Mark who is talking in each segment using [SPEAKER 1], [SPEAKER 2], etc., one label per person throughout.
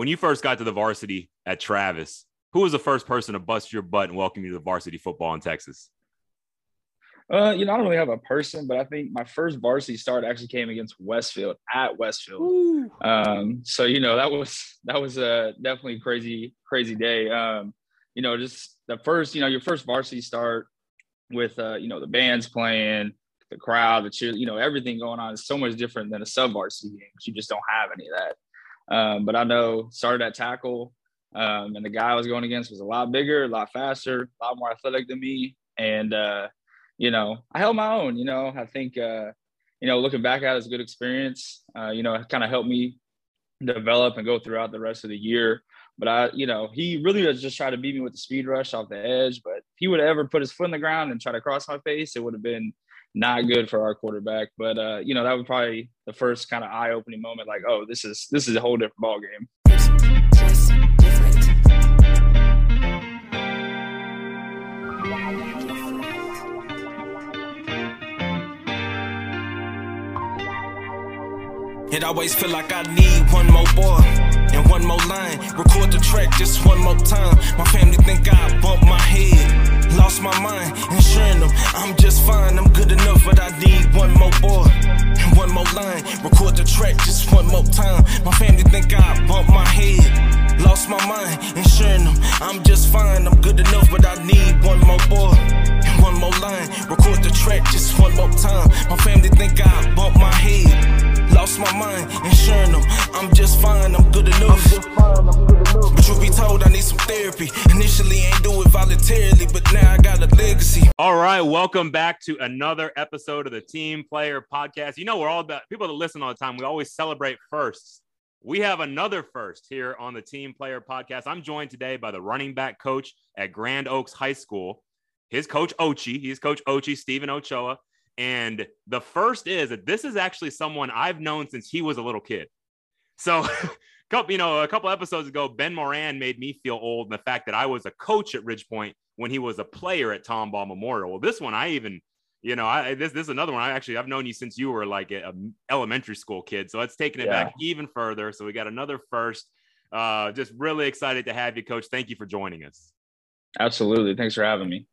[SPEAKER 1] when you first got to the varsity at Travis, who was the first person to bust your butt and welcome you to the varsity football in Texas?
[SPEAKER 2] Uh, you know, I don't really have a person, but I think my first varsity start actually came against Westfield at Westfield. Um, so you know that was that was a definitely crazy crazy day. Um, you know, just the first, you know, your first varsity start with uh, you know the bands playing, the crowd, the cheer, you know, everything going on is so much different than a sub varsity game because you just don't have any of that. Um, but I know started at tackle, um, and the guy I was going against was a lot bigger, a lot faster, a lot more athletic than me, and uh, you know, I held my own. You know, I think uh, you know, looking back at it, it's a good experience. Uh, you know, it kind of helped me develop and go throughout the rest of the year. But I, you know, he really was just trying to beat me with the speed rush off the edge. But if he would have ever put his foot in the ground and try to cross my face, it would have been not good for our quarterback. But uh, you know, that was probably the first kind of eye-opening moment. Like, oh, this is this is a whole different ball game.
[SPEAKER 3] It always feel like I need one more boy and one more line. Record the track just one more time. My family think I bumped my head. Lost my mind, ensuring them I'm just fine. I'm good enough, but I need one more boy and one more line. Record the track just one more time. My family think I bumped my head. Lost my mind, ensuring them I'm just fine. I'm good enough, but I need one more boy one more line. Record the track just one more time. My family think I bumped my head. Lost my mind, ensuring them I'm just fine, I'm good enough. But truth be told, I need some therapy. Initially, ain't do it voluntarily, but now I got a legacy.
[SPEAKER 1] All right, welcome back to another episode of the Team Player Podcast. You know, we're all about people that listen all the time. We always celebrate firsts. We have another first here on the Team Player Podcast. I'm joined today by the running back coach at Grand Oaks High School. His coach Ochee, he's Coach Ochee, Steven Ochoa. And the first is that this is actually someone I've known since he was a little kid. So, you know, a couple episodes ago, Ben Moran made me feel old in the fact that I was a coach at Ridgepoint when he was a player at Tomball Memorial. Well, this one I even, you know, I this this is another one. I actually I've known you since you were like a, a elementary school kid. So it's taking it yeah. back even further. So we got another first. Uh, just really excited to have you, Coach. Thank you for joining us.
[SPEAKER 2] Absolutely. Thanks for having me.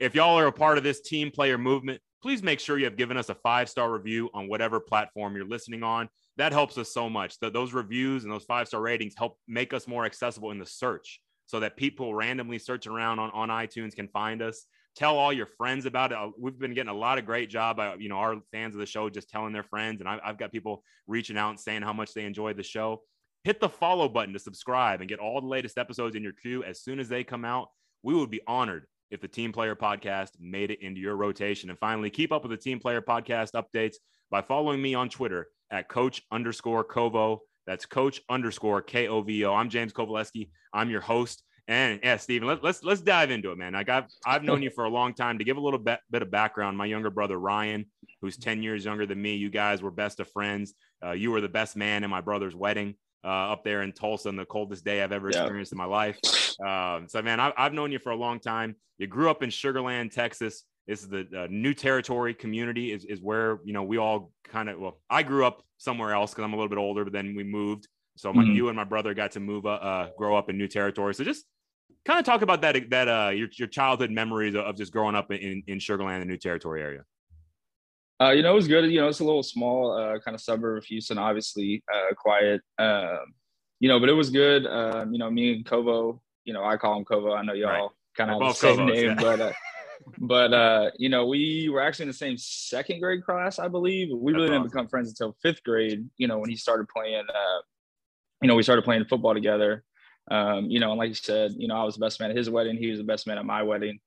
[SPEAKER 1] If y'all are a part of this team player movement, please make sure you have given us a five star review on whatever platform you're listening on. That helps us so much. Those reviews and those five star ratings help make us more accessible in the search so that people randomly searching around on, on iTunes can find us. Tell all your friends about it. Uh, we've been getting a lot of great job. By, you know, our fans of the show just telling their friends, and I, I've got people reaching out and saying how much they enjoy the show. Hit the follow button to subscribe and get all the latest episodes in your queue as soon as they come out. We would be honored if the Team Player Podcast made it into your rotation. And finally, keep up with the Team Player Podcast updates by following me on Twitter at Coach underscore Kovo. That's Coach underscore K O V O. I'm James Kovaleski. I'm your host. And yeah, Steven, let, us let's, let's dive into it, man. Like I've I've known you for a long time. To give a little bit, bit of background, my younger brother Ryan, who's 10 years younger than me, you guys were best of friends. Uh, you were the best man in my brother's wedding uh, up there in Tulsa on the coldest day I've ever experienced in my life. Um, so, man, I, have known you for a long time. You grew up in Sugar Land, Texas. This is the uh, new territory community is, is where, you know, we all kind of, well, I grew up somewhere else because I'm a little bit older, but then we moved. So my, mm-hmm. you and my brother got to move, uh, uh, grow up in new territory. So just kind of talk about that, that, uh, your, your childhood memories of just growing up in, in Sugar Land, the new territory area.
[SPEAKER 2] Uh, you know, it was good. You know, it's a little small, uh, kind of suburb of Houston, obviously, uh, quiet. Um, you know, but it was good. Um, you know, me and Kovo, you know, I call him Kovo. I know y'all right. kind of have the same Kovos, name, yeah. but uh, but uh, you know, we were actually in the same second grade class, I believe. We really didn't become friends until fifth grade. You know, when he started playing. Uh, you know, we started playing football together. Um, you know, and like you said, you know, I was the best man at his wedding. He was the best man at my wedding.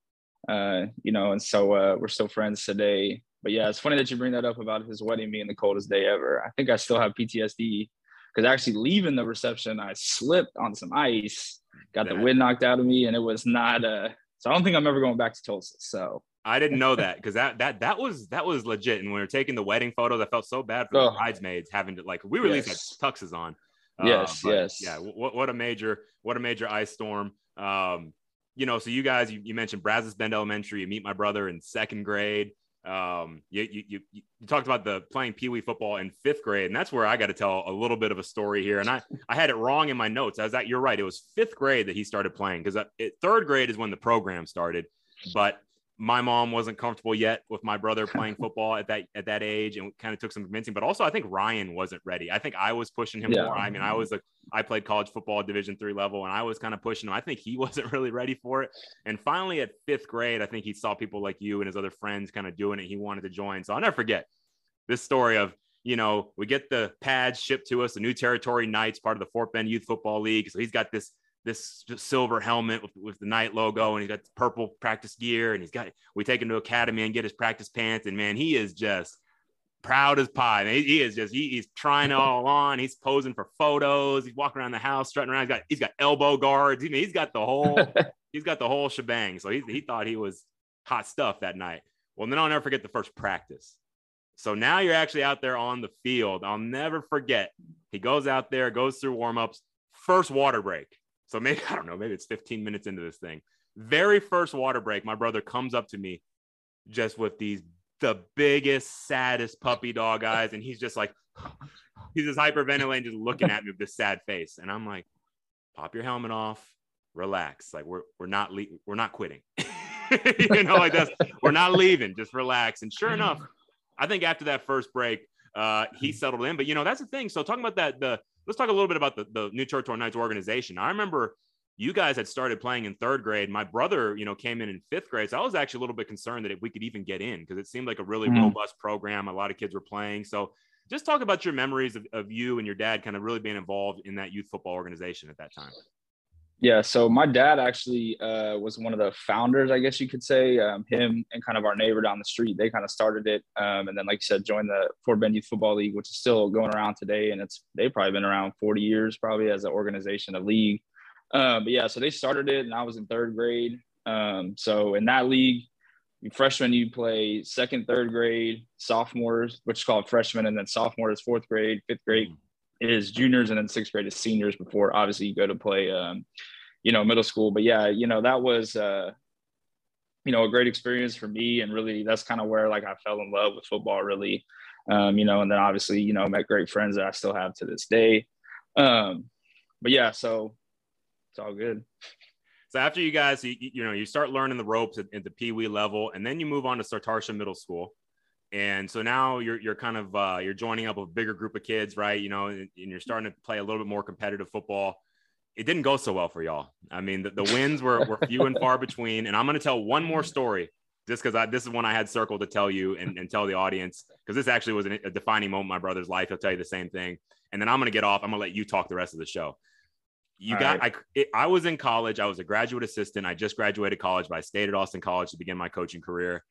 [SPEAKER 2] Uh, you know, and so uh, we're still friends today but yeah, it's funny that you bring that up about his wedding being the coldest day ever. I think I still have PTSD because actually leaving the reception, I slipped on some ice, got the wind knocked out of me, and it was not. Uh, so I don't think I'm ever going back to Tulsa. So
[SPEAKER 1] I didn't know that because that that that was that was legit. And when we were taking the wedding photos, I felt so bad for oh. the bridesmaids having to like we were yes. least had tuxes on.
[SPEAKER 2] Yes, uh, yes,
[SPEAKER 1] yeah. What what a major what a major ice storm. Um, you know, so you guys, you, you mentioned Brazos Bend Elementary. You meet my brother in second grade. Um, you, you, you, you talked about the playing Pee Wee football in fifth grade, and that's where I got to tell a little bit of a story here. And I, I had it wrong in my notes. I was that you're right. It was fifth grade that he started playing because third grade is when the program started. But my mom wasn't comfortable yet with my brother playing football at that at that age and kind of took some convincing but also i think ryan wasn't ready. I think i was pushing him yeah. more. I mean i was like i played college football at division three level and i was kind of pushing him. I think he wasn't really ready for it. And finally at fifth grade i think he saw people like you and his other friends kind of doing it. He wanted to join. So i'll never forget this story of you know we get the pads shipped to us the new territory knights part of the fort bend youth football league. So he's got this this silver helmet with, with the knight logo and he's got purple practice gear and he's got we take him to academy and get his practice pants and man he is just proud as pie. Man. He, he is just he, he's trying it all on. He's posing for photos. He's walking around the house strutting around. He's got he's got elbow guards. He, he's got the whole he's got the whole shebang. So he, he thought he was hot stuff that night. Well then i'll never forget the first practice. So now you're actually out there on the field. I'll never forget. He goes out there goes through warm-ups. First water break so maybe, I don't know, maybe it's 15 minutes into this thing. Very first water break, my brother comes up to me just with these, the biggest, saddest puppy dog eyes. And he's just like, he's just hyperventilating, just looking at me with this sad face. And I'm like, pop your helmet off, relax. Like we're, we're not, le- we're not quitting. you know, like that's, we're not leaving, just relax. And sure enough, I think after that first break, uh, he settled in. But you know, that's the thing. So talking about that, the let's talk a little bit about the, the New Territory Knights organization. I remember you guys had started playing in third grade. My brother, you know, came in in fifth grade. So I was actually a little bit concerned that if we could even get in because it seemed like a really mm-hmm. robust program. A lot of kids were playing. So just talk about your memories of, of you and your dad kind of really being involved in that youth football organization at that time.
[SPEAKER 2] Yeah, so my dad actually uh, was one of the founders, I guess you could say. Um, him and kind of our neighbor down the street, they kind of started it, um, and then, like you said, joined the Fort Bend Youth Football League, which is still going around today, and it's they've probably been around 40 years, probably as an organization, a league. Um, but yeah, so they started it, and I was in third grade. Um, so in that league, freshman you play second, third grade, sophomores, which is called freshman, and then sophomore is fourth grade, fifth grade is juniors, and then sixth grade is seniors. Before obviously you go to play um, you know, middle school. But yeah, you know, that was, uh, you know, a great experience for me. And really, that's kind of where like I fell in love with football, really. Um, you know, and then obviously, you know, met great friends that I still have to this day. Um, but yeah, so it's all good.
[SPEAKER 1] So after you guys, you, you know, you start learning the ropes at, at the Pee Wee level, and then you move on to Sartartia Middle School. And so now you're you're kind of uh, you're joining up a bigger group of kids, right? You know, and, and you're starting to play a little bit more competitive football it didn't go so well for y'all. I mean, the, the wins were, were few and far between. And I'm going to tell one more story just because I this is one I had circled to tell you and, and tell the audience because this actually was a defining moment in my brother's life. He'll tell you the same thing. And then I'm going to get off. I'm going to let you talk the rest of the show. You All got, right. I, it, I was in college. I was a graduate assistant. I just graduated college, but I stayed at Austin College to begin my coaching career.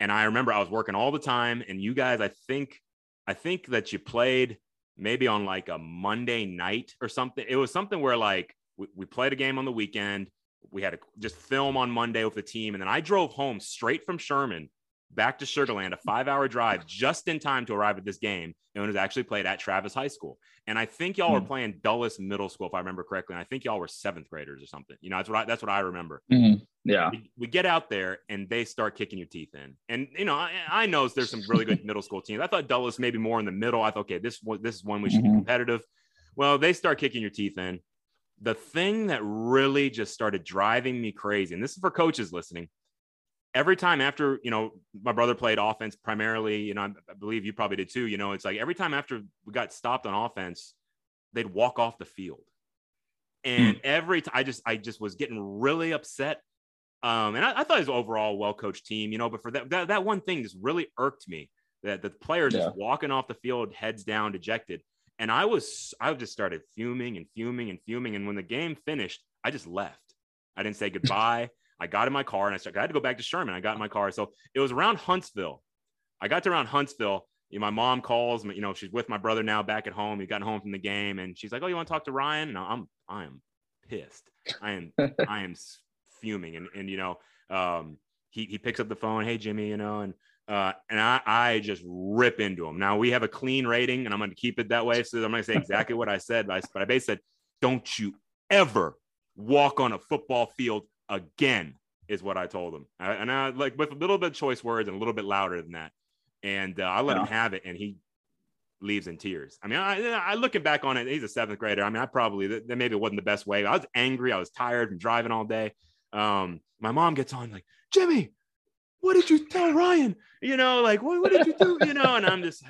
[SPEAKER 1] And I remember I was working all the time. And you guys, I think, I think that you played maybe on like a Monday night or something. It was something where like we, we played a game on the weekend. We had to just film on Monday with the team. And then I drove home straight from Sherman back to Sugar Land, a five hour drive just in time to arrive at this game. And it was actually played at Travis High School. And I think y'all mm-hmm. were hmm. playing Dulles Middle School, if I remember correctly. And I think y'all were seventh graders or something. You know, that's what I, that's what I remember.
[SPEAKER 2] Mm-hmm. Yeah.
[SPEAKER 1] We, we, get out there and they start kicking your teeth in. And, you know, I, I know there's some really good middle school teams. I thought Dulles maybe more in the middle. I thought, okay, this, this is one we should mm-hmm. be competitive. Well, they start kicking your teeth in the thing that really just started driving me crazy, and this is for coaches listening. Every time after, you know, my brother played offense primarily, you know, I, I believe you probably did too. You know, it's like every time after we got stopped on offense, they'd walk off the field. And mm. every time I just, I just was getting really upset. Um, and I, I thought it was overall well coached team, you know, but for that, that, that one thing just really irked me that the players yeah. just walking off the field, heads down, dejected. And I was, I just started fuming and fuming and fuming. And when the game finished, I just left. I didn't say goodbye. I got in my car and I started, I had to go back to Sherman. I got in my car. So it was around Huntsville. I got to around Huntsville. You know, my mom calls me, you know, she's with my brother now back at home. He got home from the game and she's like, Oh, you want to talk to Ryan? And I'm, I am pissed. I am, I am fuming. And, and, you know, um, he, he picks up the phone. Hey, Jimmy, you know, and uh, and I, I just rip into him. Now we have a clean rating, and I'm going to keep it that way. So I'm going to say exactly what I said, but I, but I basically said, "Don't you ever walk on a football field again." is what I told him. I, and I like with a little bit of choice words and a little bit louder than that. And uh, I let yeah. him have it, and he leaves in tears. I mean, I, I looking back on it, he's a seventh grader. I mean, I probably that, maybe it wasn't the best way. I was angry. I was tired from driving all day. Um, my mom gets on like, Jimmy, what did you tell Ryan? You know, like, what, what did you do? You know, and I'm just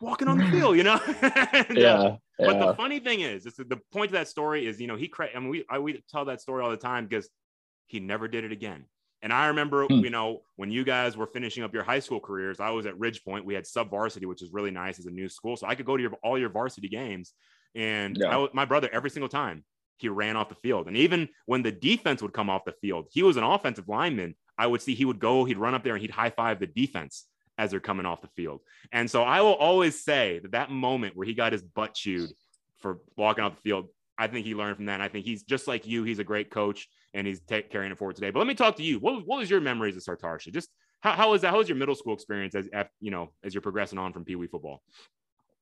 [SPEAKER 1] walking on the field, you know? and,
[SPEAKER 2] yeah,
[SPEAKER 1] uh,
[SPEAKER 2] yeah,
[SPEAKER 1] But the funny thing is, it's, the point of that story is, you know, he, I mean, we, I, we tell that story all the time because he never did it again. And I remember, hmm. you know, when you guys were finishing up your high school careers, I was at Ridgepoint. We had sub varsity, which is really nice as a new school. So I could go to your, all your varsity games. And yeah. I, my brother, every single time, he ran off the field. And even when the defense would come off the field, he was an offensive lineman. I would see he would go, he'd run up there and he'd high five the defense as they're coming off the field. And so I will always say that that moment where he got his butt chewed for walking off the field, I think he learned from that. And I think he's just like you. He's a great coach and he's t- carrying it forward today. But let me talk to you. What, what was your memories of Sartartia? Just how, how was that? How was your middle school experience as, you know, as you're progressing on from Pee Wee football?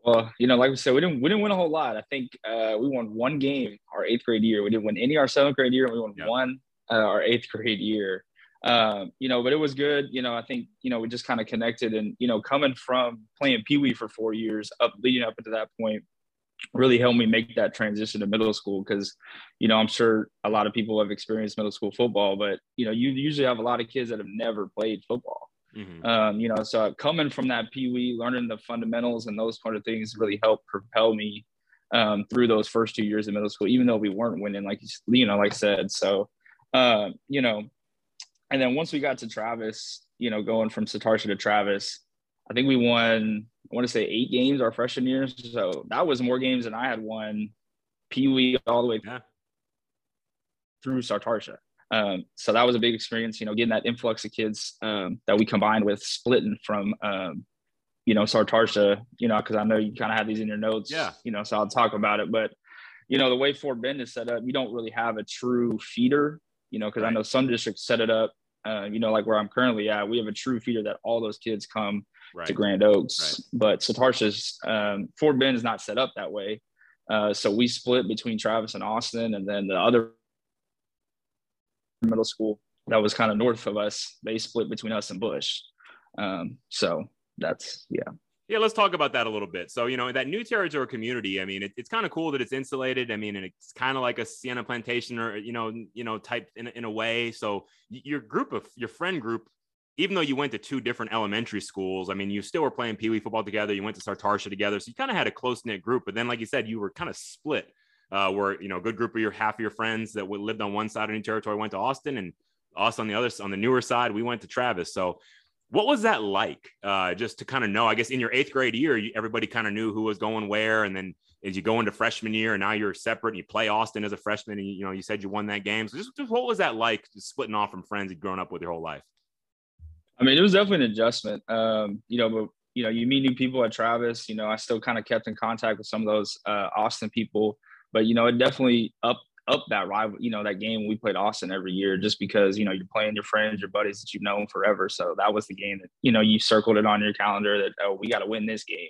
[SPEAKER 2] Well, you know, like we said, we didn't we didn't win a whole lot. I think uh, we won one game our eighth grade year. We didn't win any our seventh grade year. We won yep. one uh, our eighth grade year. Um, you know, but it was good. You know, I think you know we just kind of connected, and you know, coming from playing Pee Wee for four years, up leading up into that point, really helped me make that transition to middle school because, you know, I'm sure a lot of people have experienced middle school football, but you know, you usually have a lot of kids that have never played football. Mm-hmm. Um, you know, so coming from that Pee Wee, learning the fundamentals and those kind of things really helped propel me um, through those first two years of middle school, even though we weren't winning, like you know, like I said. So, uh, you know, and then once we got to Travis, you know, going from Sartartia to Travis, I think we won. I want to say eight games our freshman year. So that was more games than I had won Pee Wee all the way yeah. through Sartartia. Um, so that was a big experience, you know, getting that influx of kids um, that we combined with splitting from, um, you know, Sartartia, you know, because I know you kind of have these in your notes,
[SPEAKER 1] yeah,
[SPEAKER 2] you know, so I'll talk about it. But, you know, the way Fort Bend is set up, you don't really have a true feeder, you know, because right. I know some districts set it up, uh, you know, like where I'm currently at, we have a true feeder that all those kids come right. to Grand Oaks. Right. But Sartartia's um, Fort Bend is not set up that way. Uh, so we split between Travis and Austin, and then the other middle school that was kind of north of us. They split between us and Bush. Um, so that's yeah.
[SPEAKER 1] Yeah, let's talk about that a little bit. So, you know, that new territory community, I mean, it, it's kind of cool that it's insulated. I mean, and it's kind of like a Sienna plantation or, you know, you know, type in, in a way. So your group of your friend group, even though you went to two different elementary schools, I mean, you still were playing Pee Wee football together. You went to Sartartia together. So you kind of had a close knit group, but then, like you said, you were kind of split uh, where you know a good group of your half of your friends that lived on one side of New Territory went to Austin, and us on the other on the newer side we went to Travis. So, what was that like? Uh, just to kind of know, I guess in your eighth grade year, you, everybody kind of knew who was going where, and then as you go into freshman year, and now you're separate, and you play Austin as a freshman, and you, you know you said you won that game. So, just, just what was that like, splitting off from friends you'd grown up with your whole life?
[SPEAKER 2] I mean, it was definitely an adjustment. Um, you know, but you know, you meet new people at Travis. You know, I still kind of kept in contact with some of those uh, Austin people but you know, it definitely up up that rival, you know, that game we played Austin every year just because, you know, you're playing your friends, your buddies that you've known forever. So that was the game that, you know, you circled it on your calendar that, oh, we got to win this game.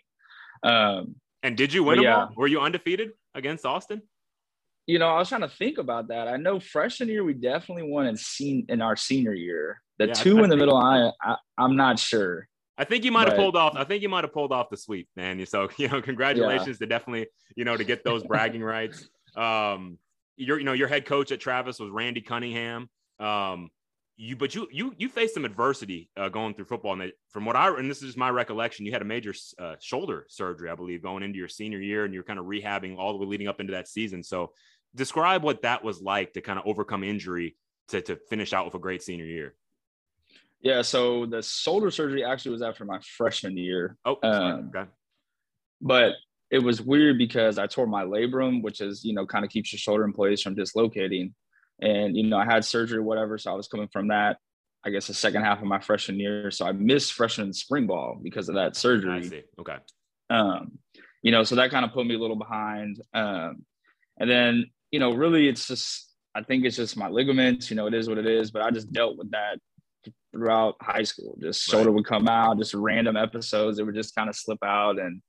[SPEAKER 2] Um,
[SPEAKER 1] and did you win them yeah. all? Were you undefeated against Austin?
[SPEAKER 2] You know, I was trying to think about that. I know freshman year we definitely won in seen in our senior year. The yeah, two I, in the middle, I, I I'm not sure.
[SPEAKER 1] I think you might have pulled off. I think you might have pulled off the sweep, man. So you know, congratulations yeah. to definitely you know to get those bragging rights. Um, your you know your head coach at Travis was Randy Cunningham. Um, you but you you you faced some adversity uh, going through football, and from what I and this is just my recollection, you had a major uh, shoulder surgery, I believe, going into your senior year, and you're kind of rehabbing all the way leading up into that season. So, describe what that was like to kind of overcome injury to to finish out with a great senior year.
[SPEAKER 2] Yeah, so the shoulder surgery actually was after my freshman year.
[SPEAKER 1] Oh, um, okay.
[SPEAKER 2] But it was weird because I tore my labrum, which is, you know, kind of keeps your shoulder in place from dislocating. And, you know, I had surgery or whatever. So I was coming from that, I guess, the second half of my freshman year. So I missed freshman spring ball because of that surgery. I
[SPEAKER 1] see. Okay.
[SPEAKER 2] Um, you know, so that kind of put me a little behind. Um, and then, you know, really it's just, I think it's just my ligaments, you know, it is what it is, but I just dealt with that throughout high school. Just shoulder right. would come out, just random episodes. It would just kind of slip out. And,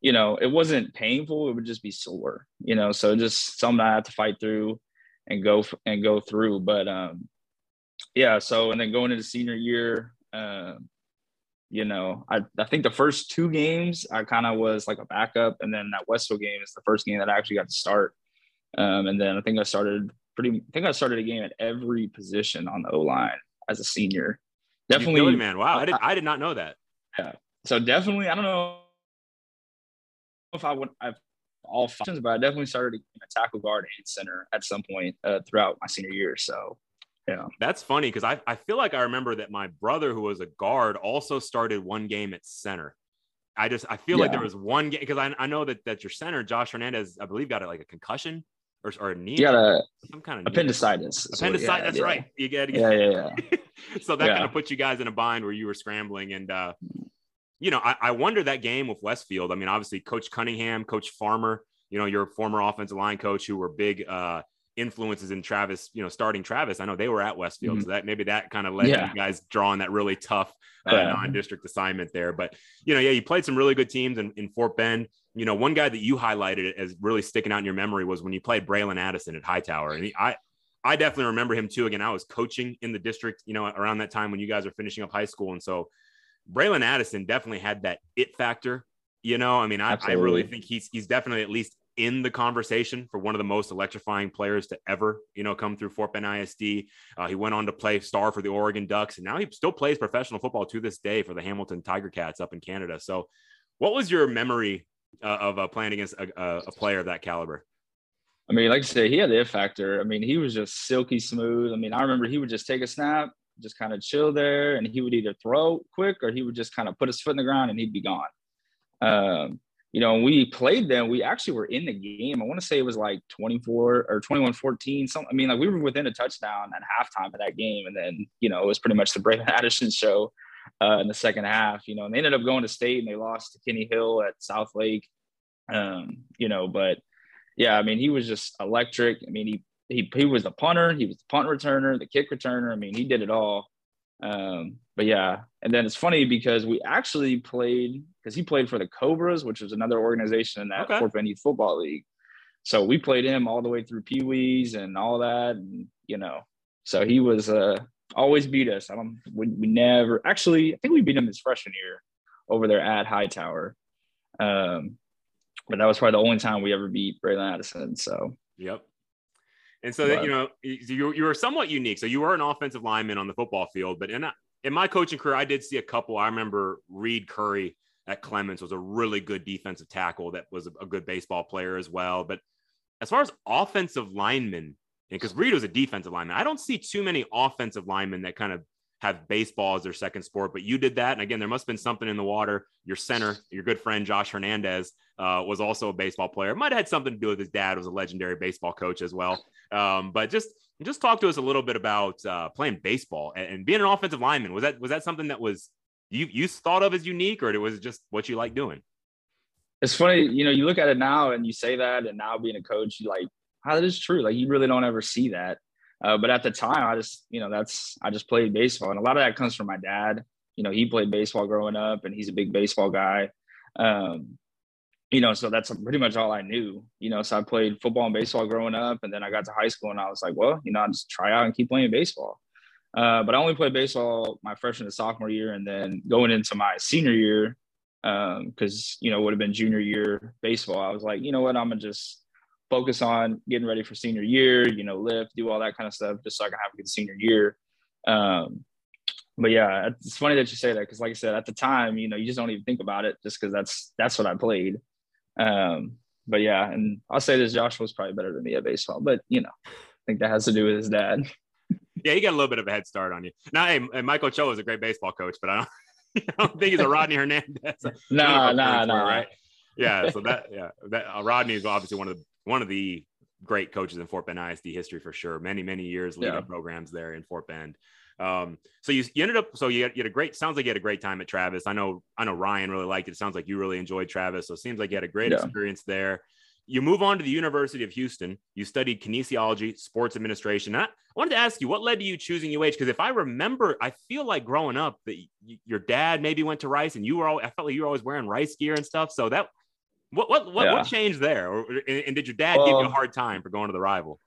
[SPEAKER 2] you know, it wasn't painful. It would just be sore, you know, so just something I had to fight through and go and go through. But, um, yeah. So and then going into senior year, um, you know, I, I think the first two games I kind of was like a backup, and then that Westfield game is the first game that I actually got to start. Um, and then I think I started pretty. I think I started a game at every position on the O line as a senior.
[SPEAKER 1] Definitely, man. Wow, I did. I did not know that.
[SPEAKER 2] Yeah. So definitely, I don't know if I would. I've all functions, but I definitely started a tackle guard and center at some point uh, throughout my senior year. So yeah,
[SPEAKER 1] that's funny because I I feel like I remember that my brother who was a guard also started one game at center. I just I feel yeah. like there was one game because I, I know that that your center Josh Hernandez I believe got like a concussion or, or a knee.
[SPEAKER 2] You got a some kind of appendicitis.
[SPEAKER 1] Appendicitis. that's yeah. right. You get
[SPEAKER 2] yeah, yeah,
[SPEAKER 1] yeah. so that kind of put you guys in a bind where you were scrambling and. uh you know, I, I wonder that game with Westfield. I mean, obviously, Coach Cunningham, Coach Farmer, you know, your former offensive line coach who were big uh, influences in Travis, you know, starting Travis. I know they were at Westfield. Mm-hmm. So that maybe that kind of led yeah. you guys drawing that really tough uh, yeah. non-district assignment there. But, you know, yeah, you played some really good teams in, in Fort Bend. You know, one guy that you highlighted as really sticking out in your memory was when you played Braylon Addison at Hightower. And he, I, I definitely remember him too. Again, I was coaching in the district, you know, around that time when you guys are finishing up high school. And so Braylon Addison definitely had that it factor. You know, I mean, I, I, really think he's he's definitely at least in the conversation for one of the most electrifying players to ever, you know, come through Fort Bend ISD. Uh, he went on to play star for the Oregon Ducks, and now he still plays professional football to this day for the Hamilton Tiger Cats up in Canada. So, what was your memory uh, of uh, playing against a, a, player of that caliber?
[SPEAKER 2] I mean, like I say, he had the factor. I mean, he was just silky smooth. I mean, I remember he would just take a snap, just kind of chill there, and he would either throw quick or he would just kind of put his foot in the ground and he'd be gone. Um, you know, we played them, we actually were in the game. I want to say it was like 24 or 21 14. Some, I mean, like we were within a touchdown at halftime of that game. And then, you know, it was pretty much the Braylon Addison show uh, in the second half, you know, and they ended up going to state and they lost to Kenny Hill at Southlake. Um, you know, but yeah, I mean, he was just electric. I mean, he he he was the punter, he was the punt returner, the kick returner. I mean, he did it all. Um, but yeah, and then it's funny because we actually played because he played for the Cobras, which was another organization in that okay. Fort Bend Youth Football League. So we played him all the way through Pee Wees and all that, and you know, so he was uh always beat us. I don't we, we never actually I think we beat him his freshman year over there at Hightower. Um, but that was probably the only time we ever beat Braylon Addison. So
[SPEAKER 1] yep. And so that, you know, you, you were somewhat unique. So you were an offensive lineman on the football field, but in, in my coaching career, I did see a couple. I remember Reed Curry at Clements was a really good defensive tackle that was a, good baseball player as well. But as far as offensive linemen, because Reed was a defensive lineman, I don't see too many offensive linemen that kind of have baseball as their second sport, but you did that. And again, there must have been something in the water. Your center, your good friend Josh Hernandez, uh, was also a baseball player. Might have had something to do with his dad was a legendary baseball coach as well. Um, but just just talk to us a little bit about uh, playing baseball and, and, being an offensive lineman. Was that was that something that was you you thought of as unique, or it was just what you like doing?
[SPEAKER 2] It's funny, you know, you look at it now and you say that, and now being a coach, you like, how that is true. Like you really don't ever see that. Uh, but at the time, I just, you know, that's I just played baseball, and a lot of that comes from my dad. You know, he played baseball growing up, and he's a big baseball guy. Um, you know, so that's pretty much all I knew. You know, so I played football and baseball growing up, and then I got to high school, and I was like, well, you know, I'll just try out and keep playing baseball. Uh, but I only played baseball my freshman and sophomore year, and then going into my senior year, because um, you know would have been junior year baseball. I was like, you know what, I'm gonna just focus on getting ready for senior year. You know, lift, do all that kind of stuff, just so I can have a good senior year. Um, but yeah, it's funny that you say that because, like I said, at the time, you know, you just don't even think about it, just because that's that's what I played. Um, but yeah, and I'll say this: Josh was probably better than me at baseball, but you know, I think that has to do with his dad.
[SPEAKER 1] Yeah, he got a little bit of a head start on you. Now, hey, Michael Cho is a great baseball coach, but I don't, I don't think he's a Rodney Hernandez.
[SPEAKER 2] no, no, no,
[SPEAKER 1] right? Yeah, so that yeah, that uh, Rodney is obviously one of the one of the great coaches in Fort Bend ISD history for sure. Many many years leading yeah. programs there in Fort Bend. Um, so you, you ended up, so you had, you had, a great, sounds like you had a great time at Travis. I know, I know Ryan really liked it. it sounds like you really enjoyed Travis. So it seems like you had a great yeah. experience there. You move on to the University of Houston. You studied kinesiology, sports administration. I wanted to ask you, what led to you choosing UH? Because if I remember, I feel like growing up that your dad maybe went to Rice, and you were, all, I felt like you were always wearing Rice gear and stuff. So that, what, what, what, yeah. what changed there? Or, and, and, did your dad well, give you a hard time for going to the rival?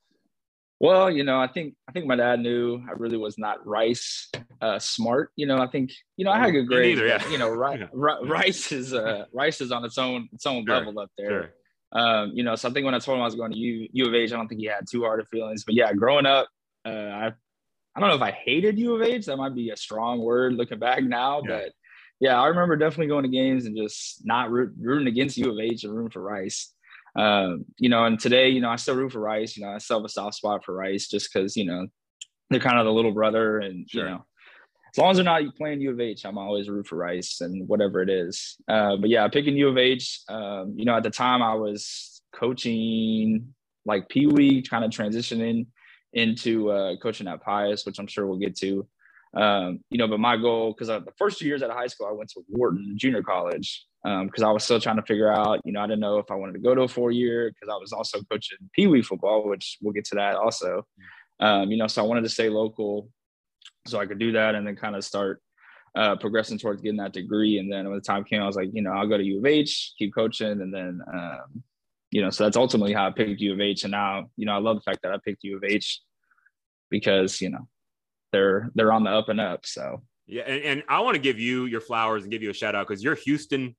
[SPEAKER 2] Well, you know, I think I think my dad knew I really was not Rice uh, smart. You know, I think you know I had good grades. Either, yeah. You know, Rice, yeah. Rice is uh, Rice is on its own its own sure. level up there. Sure. Um, you know, so I think when I told him I was going to U, U of H, I don't think he had too hard of feelings. But yeah, growing up, uh, I I don't know if I hated U of H. That might be a strong word looking back now, yeah. but yeah, I remember definitely going to games and just not root, rooting against U of H and rooting for Rice. Um, you know, and today, you know, I still root for Rice. You know, I still have a soft spot for Rice just because you know they're kind of the little brother, and sure. you know, as long as they're not playing U of H, I'm always root for Rice and whatever it is. Uh, but yeah, picking U of H. Um, you know, at the time I was coaching like Pee Wee, kind of transitioning into uh, coaching at Pius, which I'm sure we'll get to. Um, you know, but my goal, because the first two years out of high school, I went to Wharton Junior College because um, I was still trying to figure out, you know, I didn't know if I wanted to go to a four year because I was also coaching Pee Wee football, which we'll get to that also. Um, you know, so I wanted to stay local so I could do that and then kind of start uh, progressing towards getting that degree. And then when the time came, I was like, you know, I'll go to U of H, keep coaching, and then um, you know, so that's ultimately how I picked U of H. And now, you know, I love the fact that I picked U of H because, you know, they're they're on the up and up. So
[SPEAKER 1] yeah, and, and I want to give you your flowers and give you a shout out because you're Houston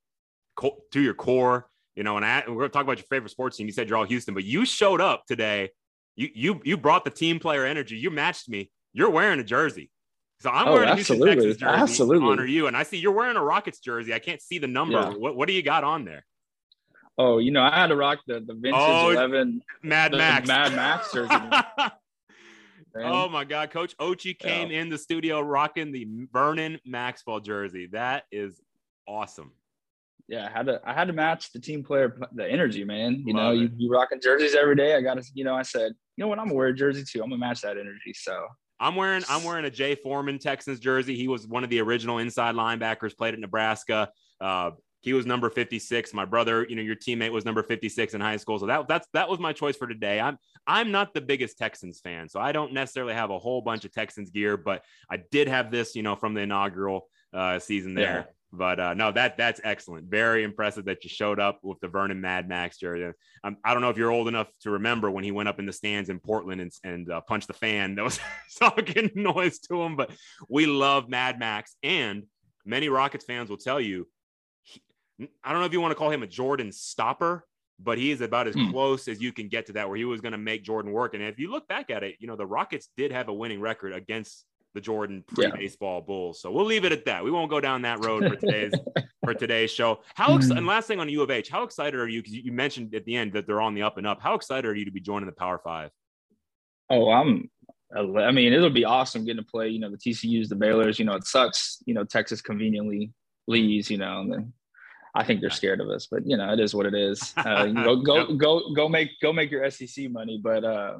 [SPEAKER 1] to your core. You know, and I, we're going to talk about your favorite sports team. You said you're all Houston, but you showed up today. You you you brought the team player energy. You matched me. You're wearing a jersey. So I'm oh, wearing a Houston Texans jersey absolutely. to honor you. And I see you're wearing a Rockets jersey. I can't see the number. Yeah. What what do you got on there?
[SPEAKER 2] Oh, you know, I had to rock the the vintage oh, eleven
[SPEAKER 1] Mad Max
[SPEAKER 2] Mad Max jersey.
[SPEAKER 1] oh my God, Coach Ochee came yeah. in the studio rocking the Vernon Maxwell jersey. That is awesome.
[SPEAKER 2] Yeah, I had to I had to match the team player the energy, man. You Love know, you, you rocking jerseys every day. I gotta, you know, I said, you know what, I'm gonna wear a jersey too. I'm gonna match that energy. So
[SPEAKER 1] I'm wearing I'm wearing a Jay Foreman Texans jersey. He was one of the original inside linebackers, played at Nebraska. Uh, he was number 56. My brother, you know, your teammate was number 56 in high school. So that that's that was my choice for today. I'm I'm not the biggest Texans fan, so I don't necessarily have a whole bunch of Texans gear, but I did have this, you know, from the inaugural uh, season there. But uh, no, that that's excellent. Very impressive that you showed up with the Vernon Mad Max jersey. Um, I don't know if you're old enough to remember when he went up in the stands in Portland and, and uh, punched the fan that was talking noise to him. But we love Mad Max, and many Rockets fans will tell you I don't know if you want to call him a Jordan stopper, but he is about as mm. close as you can get to that, where he was going to make Jordan work. And if you look back at it, you know, the Rockets did have a winning record against the Jordan pre-baseball yeah. Bulls. So we'll leave it at that. We won't go down that road for today's for today's show. How ex- mm. and last thing on U of H, how excited are you? Because you mentioned at the end that they're on the up and up. How excited are you to be joining the Power Five?
[SPEAKER 2] Oh, I'm. I mean, it'll be awesome getting to play. You know, the TCU's, the Baylor's. You know, it sucks. You know, Texas conveniently leaves. You know, and then I think they're scared of us, but you know, it is what it is. Uh, go, go, go, go make, go make your SEC money. But uh,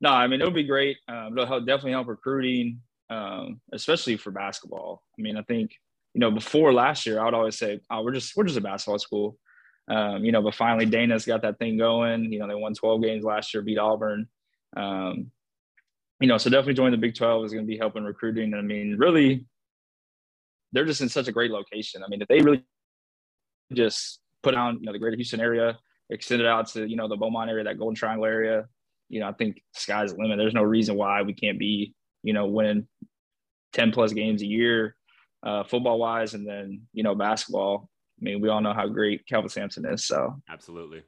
[SPEAKER 2] no, I mean, it'll be great. Um, it'll help, definitely help recruiting, um, especially for basketball. I mean, I think, you know, before last year, I would always say, oh, we're just, we're just a basketball school. Um, you know, but finally Dana's got that thing going. You know, they won 12 games last year, beat Auburn. Um, you know, so definitely joining the Big 12 is going to be helping recruiting. I mean, really, they're just in such a great location. I mean, if they really just put on you know the greater Houston area, extend it out to you know the Beaumont area, that Golden Triangle area. You know, I think sky's the limit. There's no reason why we can't be you know winning ten plus games a year, uh, football wise, and then you know basketball. I mean, we all know how great Kelvin Sampson is. So
[SPEAKER 1] absolutely,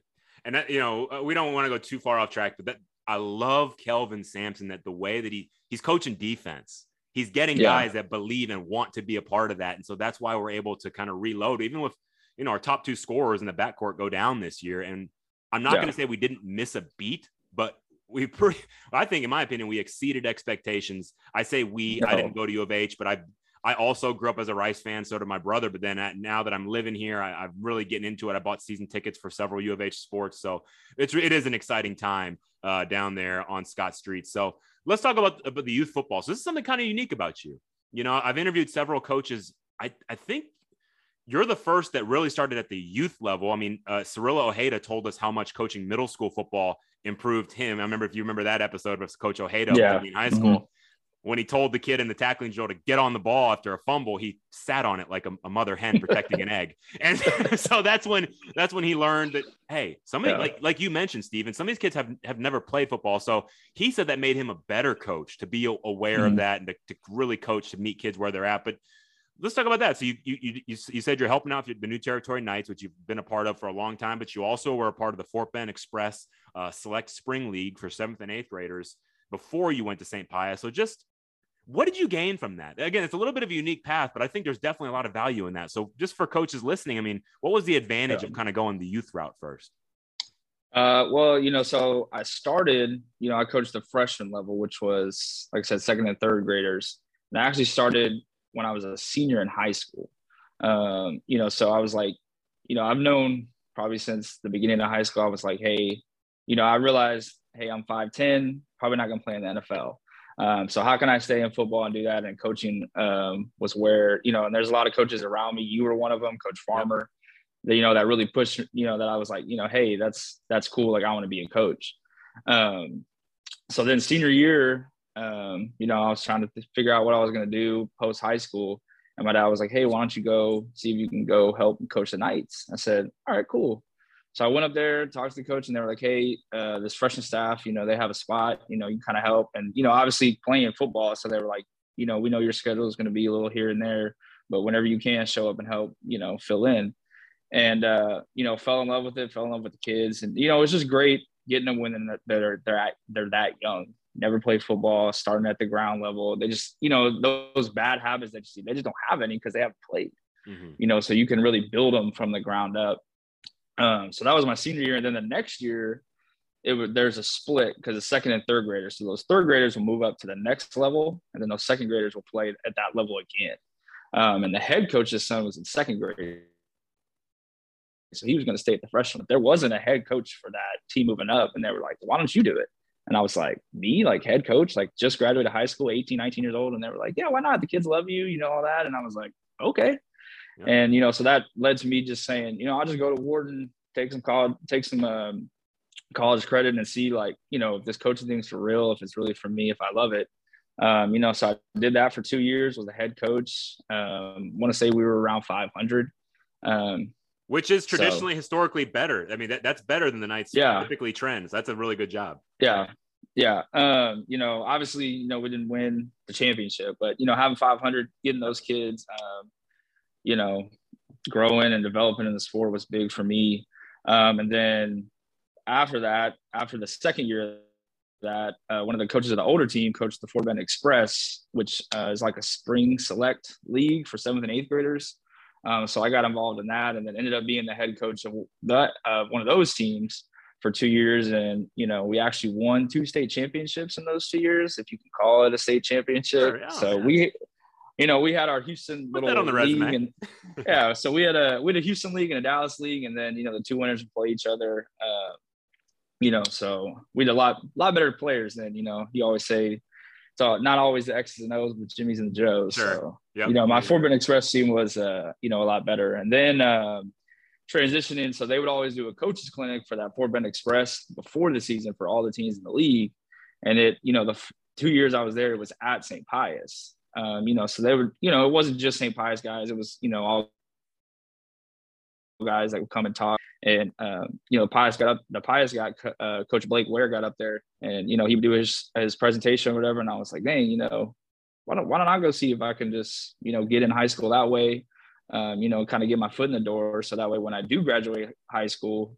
[SPEAKER 1] and that, you know uh, we don't want to go too far off track, but that I love Kelvin Sampson that the way that he he's coaching defense. He's getting yeah. guys that believe and want to be a part of that. And so that's why we're able to kind of reload, even with you know, our top two scorers in the backcourt go down this year. And I'm not yeah. going to say we didn't miss a beat, but we pretty, I think, in my opinion, we exceeded expectations. I say we, no. I didn't go to U of H, but I, I also grew up as a Rice fan. So did my brother. But then at, now that I'm living here, I, am really getting into it. I bought season tickets for several U of H sports. So it's, it is an exciting time uh, down there on Scott Street. So let's talk about, about the youth football. So this is something kind of unique about you. You know, I've interviewed several coaches. I, I think you're the first that really started at the youth level. I mean, uh, Ojeda told us how much coaching middle school football improved him. I remember if you remember that episode of Coach Ojeda
[SPEAKER 2] yeah.
[SPEAKER 1] in high school. Mm-hmm. when he told the kid in the tackling drill to get on the ball after a fumble, he sat on it like a, a mother hen protecting an egg. And so that's when that's when he learned that hey, somebody yeah. like like you mentioned, Steven, some of these kids have have never played football. So he said that made him a better coach to be aware mm-hmm. of that and to, to, really coach to meet kids where they're at. But let's talk about that. So you you you, you said you're helping out the New Territory Knights, which you've been a part of for a long time, but you also were a part of the Fort Bend Express uh, Select Spring League for seventh and eighth graders before you went to St. Pius. So just what did you gain from that? Again, it's a little bit of a unique path, but I think there's definitely a lot of value in that. So, just for coaches listening, I mean, what was the advantage yeah. of kind of going the youth route first?
[SPEAKER 2] Uh, well, you know, so I started, you know, I coached the freshman level, which was, like I said, second and third graders. And I actually started when I was a senior in high school. Um, you know, so I was like, you know, I've known probably since the beginning of high school, I was like, hey, you know, I realized, hey, I'm 5'10, probably not going to play in the NFL. Um, so how can I stay in football and do that? And coaching um, was where you know, and there's a lot of coaches around me. You were one of them, Coach Farmer. That you know that really pushed you know that I was like you know hey that's that's cool like I want to be a coach. Um, so then senior year, um, you know I was trying to figure out what I was going to do post high school, and my dad was like, hey, why don't you go see if you can go help coach the Knights? I said, all right, cool. So I went up there, talked to the coach, and they were like, "Hey, uh, this freshman staff, you know, they have a spot. You know, you kind of help." And you know, obviously playing football, so they were like, "You know, we know your schedule is going to be a little here and there, but whenever you can, show up and help. You know, fill in." And uh, you know, fell in love with it, fell in love with the kids, and you know, it's just great getting them when they're they're at, they're that young. Never played football, starting at the ground level. They just, you know, those bad habits that you see, they just don't have any because they haven't played. Mm-hmm. You know, so you can really build them from the ground up um, so that was my senior year, and then the next year, it would there's a split because the second and third graders. So those third graders will move up to the next level, and then those second graders will play at that level again. Um, and the head coach's son was in second grade, so he was going to stay at the freshman. There wasn't a head coach for that team moving up, and they were like, "Why don't you do it?" And I was like, "Me, like head coach, like just graduated high school, 18, 19 years old," and they were like, "Yeah, why not? The kids love you, you know all that." And I was like, "Okay." And you know, so that led to me just saying, you know, I'll just go to Wharton, take some college, take some um, college credit, and see like, you know, if this coaching thing's for real, if it's really for me, if I love it. Um, you know, so I did that for two years. Was a head coach. Um, Want to say we were around 500. Um,
[SPEAKER 1] which is traditionally so, historically better. I mean, that, that's better than the Knights
[SPEAKER 2] yeah.
[SPEAKER 1] typically trends. That's a really good job.
[SPEAKER 2] Yeah. Yeah. Um, you know, obviously, you know, we didn't win the championship, but you know, having 500, getting those kids, um, you know, growing and developing in the sport was big for me. Um, and then after that, after the second year, that uh, one of the coaches of the older team coached the Fort Bend Express, which uh, is like a spring select league for seventh and eighth graders. Um, so I got involved in that, and then ended up being the head coach of that uh, one of those teams for two years. And you know, we actually won two state championships in those two years, if you can call it a state championship. Sure, yeah, so yeah. we you know, we had our Houston
[SPEAKER 1] Put little league,
[SPEAKER 2] and yeah, so we had a we had a Houston league and a Dallas league, and then you know the two winners would play each other. Uh, you know, so we had a lot lot better players than you know. You always say so not always the X's and O's, but Jimmy's and the Joes. Sure. So yep. you know, my Fort Bend Express team was uh, you know, a lot better. And then um, transitioning, so they would always do a coaches clinic for that Fort Bend Express before the season for all the teams in the league. And it, you know, the f- two years I was there, it was at St. Pius. Um, you know, so they were, you know, it wasn't just St. Pius guys. It was, you know, all guys that would come and talk. And um, you know, Pius got up. The Pius got uh, Coach Blake Ware got up there, and you know, he would do his his presentation or whatever. And I was like, dang, you know, why don't why don't I go see if I can just you know get in high school that way, um, you know, kind of get my foot in the door, so that way when I do graduate high school,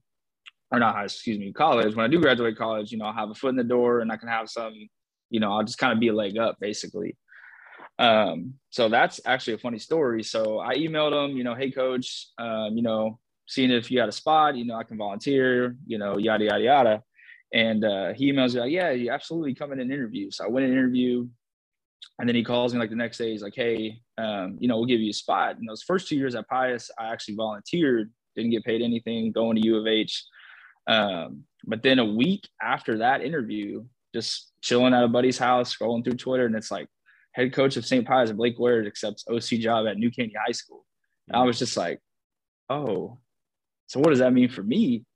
[SPEAKER 2] or not high, excuse me, college. When I do graduate college, you know, I'll have a foot in the door, and I can have some, you know, I'll just kind of be a leg up basically. Um, so that's actually a funny story. So I emailed him, you know, hey coach, um, you know, seeing if you had a spot, you know, I can volunteer, you know, yada yada yada. And uh, he emails me like, yeah, you absolutely come in and interview. So I went and interview, and then he calls me like the next day. He's like, hey, um, you know, we'll give you a spot. And those first two years at Pius, I actually volunteered, didn't get paid anything, going to U of H. Um, but then a week after that interview, just chilling at a buddy's house, scrolling through Twitter, and it's like head coach of St. Pius, Blake Ware accepts OC job at New Caney High School. And I was just like, oh, so what does that mean for me?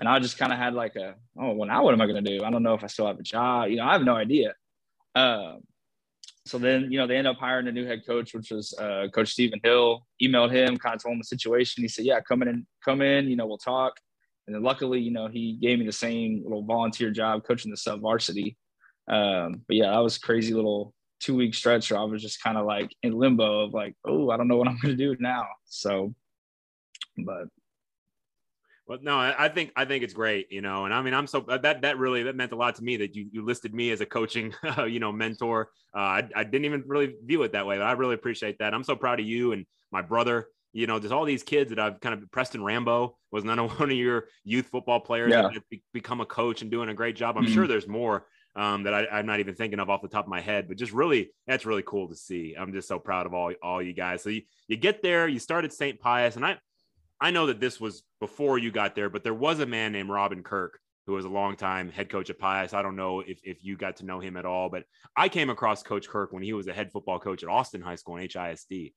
[SPEAKER 2] And I just kind of had like a, oh, well, now what am I going to do? I don't know if I still have a job. You know, I have no idea. Um, so then, you know, they end up hiring a new head coach, which was uh, Coach Stephen Hill. Emailed him, kind of told him the situation. He said, "Yeah, come in and come in. You know, we'll talk." And then luckily, you know, he gave me the same little volunteer job coaching the sub varsity. Um, but yeah, that was crazy little two week stretch where I was just kind of like in limbo of like, oh, I don't know what I'm going to do now. So, but
[SPEAKER 1] well, no, I think I think it's great, you know, and I mean, I'm so that that really that meant a lot to me that you you listed me as a coaching, uh, you know, mentor. Uh, I, I didn't even really view it that way, but I really appreciate that. I'm so proud of you and my brother. You know, just all these kids that I've kind of Preston Rambo was none of one of your youth football players yeah. that become a coach and doing a great job. I'm mm-hmm. sure there's more um, that I, am not even thinking of off the top of my head, but just really, that's really cool to see. I'm just so proud of all, all you guys. So you, you get there, you started St. Pius, and I, I know that this was before you got there, but there was a man named Robin Kirk who was a long time head coach at Pius. I don't know if, if you got to know him at all, but I came across Coach Kirk when he was a head football coach at Austin High School in HISD.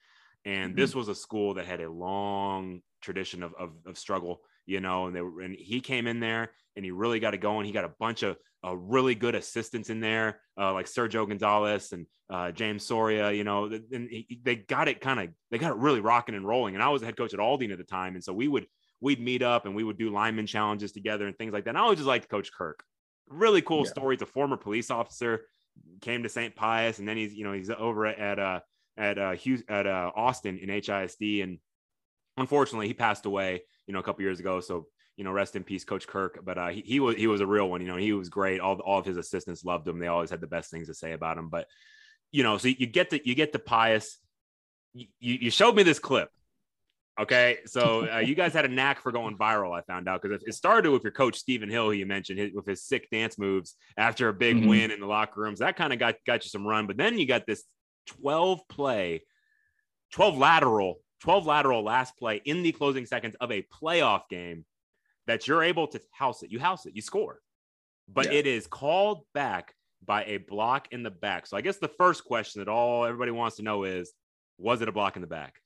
[SPEAKER 1] And mm-hmm. this was a school that had a long tradition of, of, of struggle, you know, and they were, and he came in there and he really got it going. He got a bunch of uh, really good assistants in there, uh, like Sergio Gonzalez and uh, James Soria. You know, and he, they got it kind of they got it really rocking and rolling. And I was the head coach at Aldine at the time, and so we would we'd meet up and we would do lineman challenges together and things like that. And I always just liked Coach Kirk. Really cool yeah. story. He's a former police officer, came to St. Pius, and then he's you know he's over at uh at uh Hughes, at uh Austin in HISD, and unfortunately he passed away you know a couple years ago. So you know, rest in peace, Coach Kirk. But uh, he, he was he was a real one. You know, he was great. All all of his assistants loved him. They always had the best things to say about him. But you know, so you get to you get to Pius. You you showed me this clip. Okay, so uh, you guys had a knack for going viral. I found out because it started with your coach Stephen Hill, who you mentioned with his sick dance moves after a big mm-hmm. win in the locker rooms. That kind of got got you some run. But then you got this twelve play, twelve lateral, twelve lateral last play in the closing seconds of a playoff game that you're able to house it. You house it, you score. But yeah. it is called back by a block in the back. So I guess the first question that all everybody wants to know is was it a block in the back?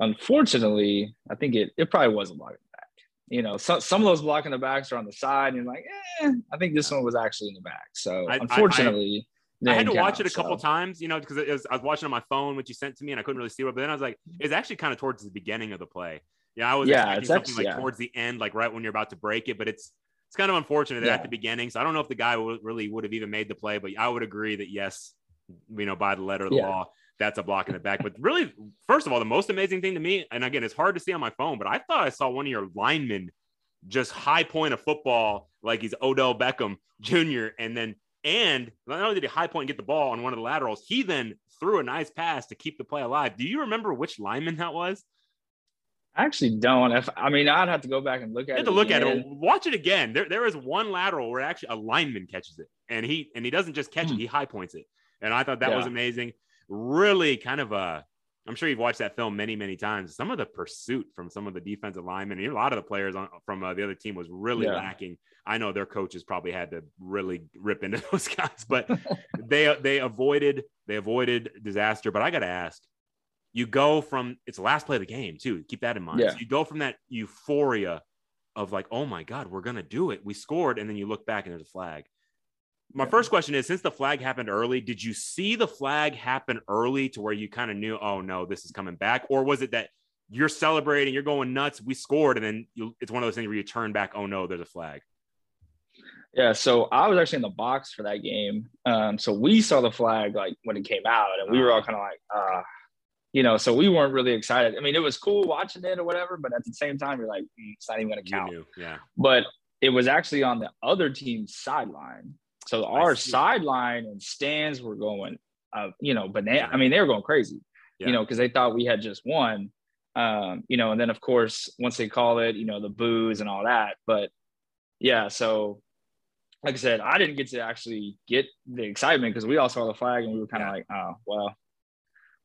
[SPEAKER 2] Unfortunately, I think it it probably was a block in the back. You know, so, some of those block in the backs are on the side, and you're like, eh, I think this one was actually in the back. So I, unfortunately,
[SPEAKER 1] I, I, I had to watch it a couple so. times, you know, because I was watching on my phone, which you sent to me, and I couldn't really see it. But then I was like, it's actually kind of towards the beginning of the play. Yeah, I was yeah, expecting something like yeah. towards the end, like right when you're about to break it, but it's it's kind of unfortunate yeah. at the beginning. So I don't know if the guy w- really would have even made the play, but I would agree that yes, you know, by the letter of the law, that's a block in the back. But really, first of all, the most amazing thing to me, and again, it's hard to see on my phone, but I thought I saw one of your linemen just high point a football like he's Odell Beckham Jr. And then, and not only did he high point and get the ball on one of the laterals, he then threw a nice pass to keep the play alive. Do you remember which lineman that was?
[SPEAKER 2] I actually don't. If I mean, I'd have to go back and look at
[SPEAKER 1] you
[SPEAKER 2] it.
[SPEAKER 1] to look again. at it. Watch it again. There, there is one lateral where actually a lineman catches it, and he and he doesn't just catch mm. it; hmm. he high points it. And I thought that yeah. was amazing. Really, kind of a. I'm sure you've watched that film many, many times. Some of the pursuit from some of the defensive linemen, a lot of the players on, from uh, the other team was really yeah. lacking. I know their coaches probably had to really rip into those guys, but they they avoided they avoided disaster. But I got to ask, you go from it's the last play of the game too. Keep that in mind. Yeah. So you go from that euphoria of like, oh my God, we're gonna do it. We scored, and then you look back and there's a flag. My yeah. first question is since the flag happened early, did you see the flag happen early to where you kind of knew, oh no, this is coming back? Or was it that you're celebrating, you're going nuts, we scored, and then you, it's one of those things where you turn back, oh no, there's a flag?
[SPEAKER 2] Yeah, so I was actually in the box for that game. Um, so we saw the flag like when it came out, and we were all uh-huh. kind of like, uh, you know, so we weren't really excited. I mean, it was cool watching it or whatever, but at the same time, you're like, mm, it's not even going to count.
[SPEAKER 1] yeah.
[SPEAKER 2] But it was actually on the other team's sideline. So our sideline and stands were going, uh, you know, banana. I mean, they were going crazy, yeah. you know, because they thought we had just won. Um, you know, and then of course, once they call it, you know, the booze and all that. But yeah, so like I said, I didn't get to actually get the excitement because we all saw the flag and we were kind of yeah. like, oh, well,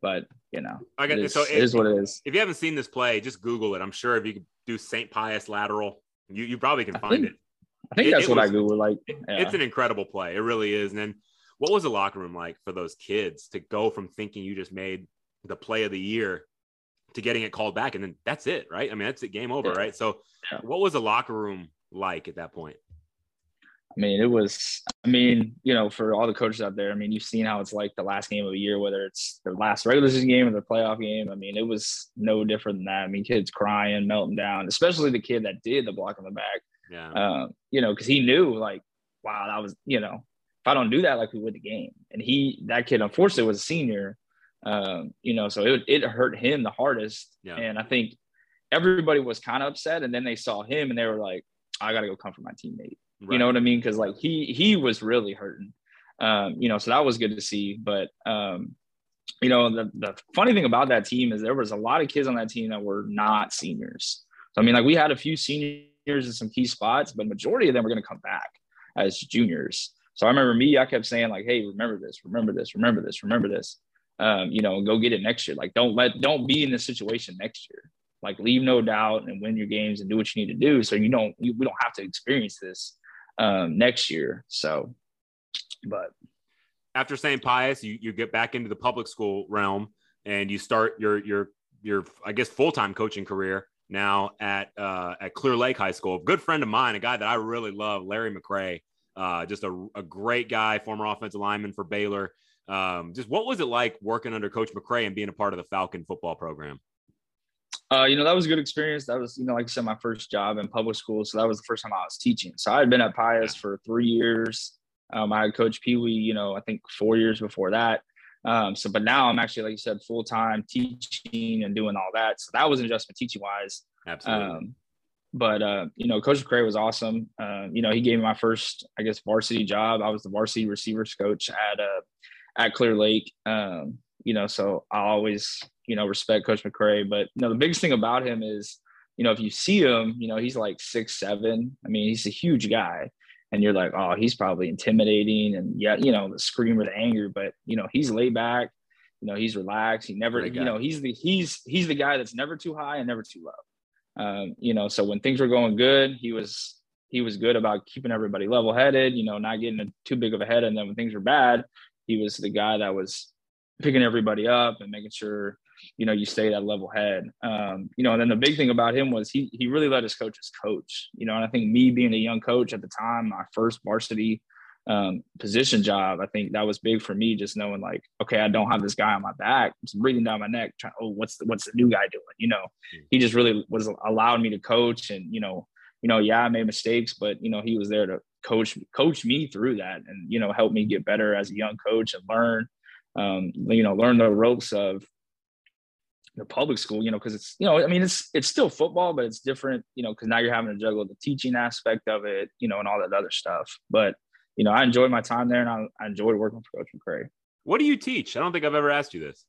[SPEAKER 2] but you know, I got it is, so it is what it is.
[SPEAKER 1] If you haven't seen this play, just Google it. I'm sure if you do St. Pius lateral, you, you probably can find
[SPEAKER 2] think,
[SPEAKER 1] it.
[SPEAKER 2] I think it, that's it what was, I Google. Like,
[SPEAKER 1] yeah. it's an incredible play. It really is. And then, what was the locker room like for those kids to go from thinking you just made the play of the year to getting it called back, and then that's it, right? I mean, that's it, game over, yeah. right? So, yeah. what was the locker room like at that point?
[SPEAKER 2] I mean, it was, I mean, you know, for all the coaches out there, I mean, you've seen how it's like the last game of the year, whether it's the last regular season game or the playoff game. I mean, it was no different than that. I mean, kids crying, melting down, especially the kid that did the block on the back.
[SPEAKER 1] Yeah.
[SPEAKER 2] Um, you know, because he knew, like, wow, that was, you know, if I don't do that, like, we win the game. And he, that kid, unfortunately, was a senior. Um, you know, so it, it hurt him the hardest.
[SPEAKER 1] Yeah.
[SPEAKER 2] And I think everybody was kind of upset. And then they saw him and they were like, I got to go comfort my teammate. You know what I mean? Because like he he was really hurting. Um, you know, so that was good to see. But um, you know, the the funny thing about that team is there was a lot of kids on that team that were not seniors. So I mean, like we had a few seniors in some key spots, but majority of them were going to come back as juniors. So I remember me, I kept saying like, "Hey, remember this, remember this, remember this, remember this." Um, you know, go get it next year. Like, don't let, don't be in this situation next year. Like, leave no doubt and win your games and do what you need to do, so you don't, you, we don't have to experience this um, next year. So, but
[SPEAKER 1] after St. Pius, you, you get back into the public school realm and you start your your your I guess full time coaching career now at uh, at Clear Lake High School. A good friend of mine, a guy that I really love, Larry McCray, uh, just a, a great guy, former offensive lineman for Baylor. Um, just what was it like working under Coach McCray and being a part of the Falcon football program?
[SPEAKER 2] Uh, you know, that was a good experience. That was, you know, like I said, my first job in public school. So that was the first time I was teaching. So I had been at Pius for three years. Um, I had coached Pee Wee, you know, I think four years before that. Um, so, but now I'm actually, like you said, full time teaching and doing all that. So that was an adjustment teaching wise.
[SPEAKER 1] Absolutely.
[SPEAKER 2] Um, but uh, you know, Coach McCray was awesome. Uh, you know, he gave me my first, I guess, varsity job. I was the varsity receivers coach at uh, at Clear Lake. Um, you know, so I always, you know, respect Coach McCray. But you know, the biggest thing about him is, you know, if you see him, you know, he's like six seven. I mean, he's a huge guy, and you're like, oh, he's probably intimidating, and yeah, you know, the screamer, the anger. But you know, he's laid back. You know, he's relaxed. He never, you know, he's the he's he's the guy that's never too high and never too low. Um, you know, so when things were going good, he was he was good about keeping everybody level headed. You know, not getting too big of a head, and then when things were bad, he was the guy that was picking everybody up and making sure you know you stay that level head. Um, you know and then the big thing about him was he he really let his coaches coach you know and i think me being a young coach at the time my first varsity um, position job i think that was big for me just knowing like okay i don't have this guy on my back breathing down my neck trying oh what's the, what's the new guy doing? You know he just really was allowed me to coach and you know you know yeah i made mistakes but you know he was there to coach coach me through that and you know help me get better as a young coach and learn um, you know, learn the ropes of the public school, you know, because it's, you know, I mean, it's it's still football, but it's different, you know, because now you're having to juggle the teaching aspect of it, you know, and all that other stuff. But you know, I enjoyed my time there, and I, I enjoyed working for Coach McCray.
[SPEAKER 1] What do you teach? I don't think I've ever asked you this.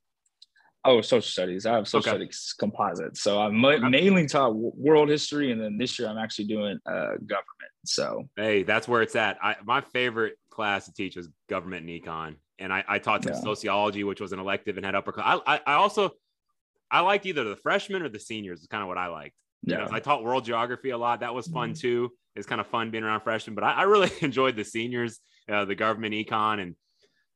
[SPEAKER 2] Oh, social studies. I have social okay. studies composite. So I'm mainly taught world history, and then this year I'm actually doing uh, government. So
[SPEAKER 1] hey, that's where it's at. I, my favorite class to teach was government and econ and I, I taught some yeah. sociology, which was an elective and had upper class. I, I, I, also I liked either the freshmen or the seniors. Is kind of what I liked. Yeah, you know, I taught world geography a lot. That was fun mm-hmm. too. It's kind of fun being around freshmen, but I, I really enjoyed the seniors, uh, the government econ, and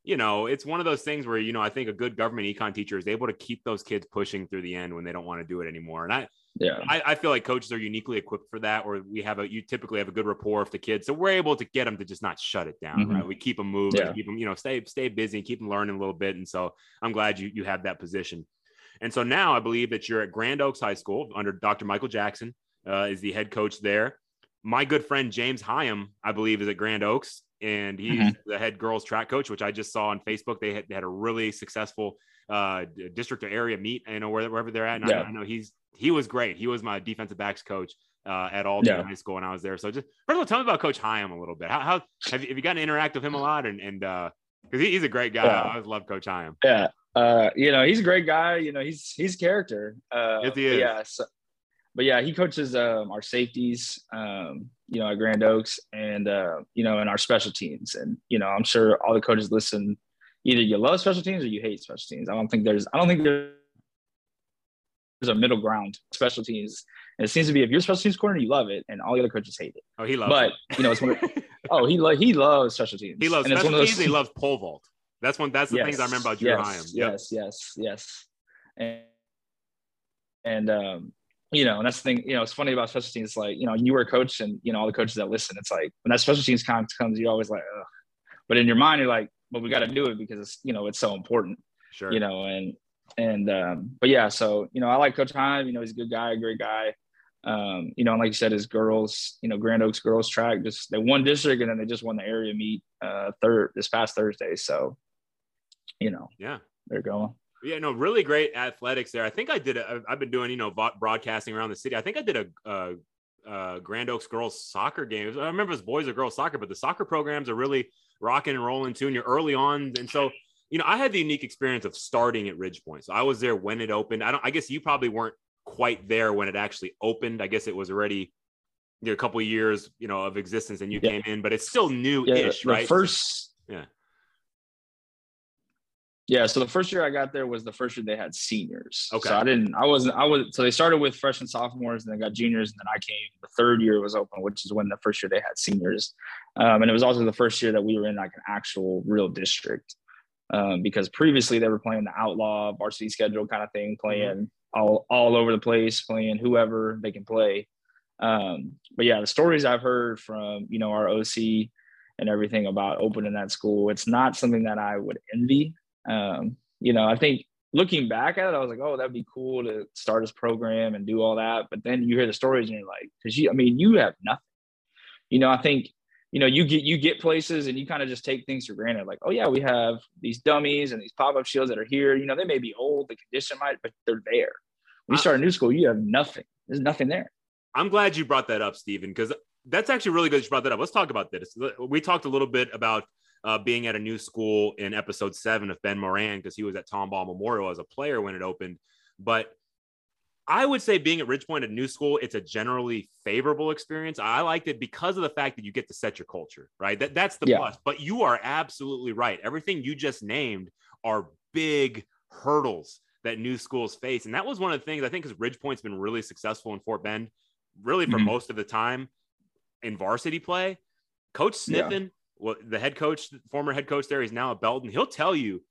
[SPEAKER 1] you know, it's one of those things where you know I think a good government econ teacher is able to keep those kids pushing through the end when they don't want to do it anymore. And I
[SPEAKER 2] yeah,
[SPEAKER 1] I, I, feel like coaches are uniquely equipped for that, or we have a you typically have a good rapport with the kids, so we're able to get them to just not shut it down. Mm-hmm. Right, we keep them moving, yeah. keep them you know stay stay busy, and keep them learning a little bit, and so I'm glad you you have that position. And so now I believe that you're at Grand Oaks High School under Dr. Michael Jackson uh, is the head coach there. My good friend James Hyam, I believe, is at Grand Oaks, and he's mm-hmm. the head girls track coach, which I just saw on Facebook. They had, they had a really successful uh, district or area meet, you know, wherever they're at. And yeah. I, I, know he's he was great. He was my defensive backs coach uh, at Aldine yeah. High School when I was there. So just first of all, tell me about Coach Hyam a little bit. How, how have, you, have you gotten to interact with him a lot? And and uh, because he, he's a great guy. Yeah. I always love Coach Hyam.
[SPEAKER 2] Yeah, uh, you know he's a great guy. You know he's he's a character. Uh,
[SPEAKER 1] yes, he is.
[SPEAKER 2] Yeah. So, but yeah, he coaches um, our safeties. Um, you know, at Grand Oaks, and uh, you know, and our special teams. And you know, I'm sure all the coaches listen. Either you love special teams or you hate special teams. I don't think there's. I don't think there's there's a middle ground special teams. And it seems to be if you're special teams corner, you love it, and all the other coaches hate it.
[SPEAKER 1] Oh, he loves.
[SPEAKER 2] But
[SPEAKER 1] it.
[SPEAKER 2] you know, it's one. Of, oh, he lo- he loves special teams.
[SPEAKER 1] He loves
[SPEAKER 2] and
[SPEAKER 1] special teams. Those, he loves pole vault. That's one. That's the
[SPEAKER 2] yes,
[SPEAKER 1] things I remember about Drew
[SPEAKER 2] yes,
[SPEAKER 1] Hyam.
[SPEAKER 2] Yep. Yes, yes, yes. And and um, you know, and that's the thing, you know, it's funny about special teams. Like, you know, you were a coach and, you know, all the coaches that listen, it's like when that special teams comes, comes you always like, Ugh. but in your mind, you're like, well, we got to do it because it's, you know, it's so important,
[SPEAKER 1] Sure.
[SPEAKER 2] you know, and, and, um, but yeah, so, you know, I like Coach Heim, you know, he's a good guy, a great guy. Um, you know, and like you said, his girls, you know, Grand Oaks girls track, just they won district and then they just won the area meet uh third this past Thursday. So, you know,
[SPEAKER 1] yeah.
[SPEAKER 2] they're going.
[SPEAKER 1] Yeah, no, really great athletics there. I think I did. I've been doing, you know, broadcasting around the city. I think I did a, Grand Oaks girls soccer game. I remember it was boys or girls soccer, but the soccer programs are really rocking and rolling too. And you're early on, and so you know, I had the unique experience of starting at Ridge Point. So I was there when it opened. I don't. I guess you probably weren't quite there when it actually opened. I guess it was already you know, a couple of years, you know, of existence, and you yeah. came in, but it's still new-ish,
[SPEAKER 2] yeah,
[SPEAKER 1] right?
[SPEAKER 2] First,
[SPEAKER 1] yeah.
[SPEAKER 2] Yeah, so the first year I got there was the first year they had seniors.
[SPEAKER 1] Okay.
[SPEAKER 2] So I didn't, I wasn't, I was, so they started with freshmen, sophomores, and they got juniors, and then I came. The third year was open, which is when the first year they had seniors, um, and it was also the first year that we were in like an actual real district, um, because previously they were playing the outlaw varsity schedule kind of thing, playing mm-hmm. all all over the place, playing whoever they can play. Um, but yeah, the stories I've heard from you know our OC and everything about opening that school, it's not something that I would envy um, you know, I think looking back at it, I was like, oh, that'd be cool to start this program and do all that. But then you hear the stories and you're like, because you, I mean, you have nothing. You know, I think, you know, you get you get places and you kind of just take things for granted. Like, oh yeah, we have these dummies and these pop up shields that are here. You know, they may be old, the condition might, but they're there. When you start a new school, you have nothing. There's nothing there.
[SPEAKER 1] I'm glad you brought that up, Steven, because that's actually really good. You brought that up. Let's talk about this. We talked a little bit about uh, being at a new school in episode seven of Ben Moran because he was at Tomball Memorial as a player when it opened. But I would say being at Ridgepoint at new school, it's a generally favorable experience. I liked it because of the fact that you get to set your culture, right? That, that's the yeah. plus. But you are absolutely right. Everything you just named are big hurdles that new schools face. And that was one of the things I think because Ridgepoint's been really successful in Fort Bend, really for mm-hmm. most of the time in varsity play. Coach Sniffen yeah well, the head coach, former head coach there, he's now at Belton. He'll tell you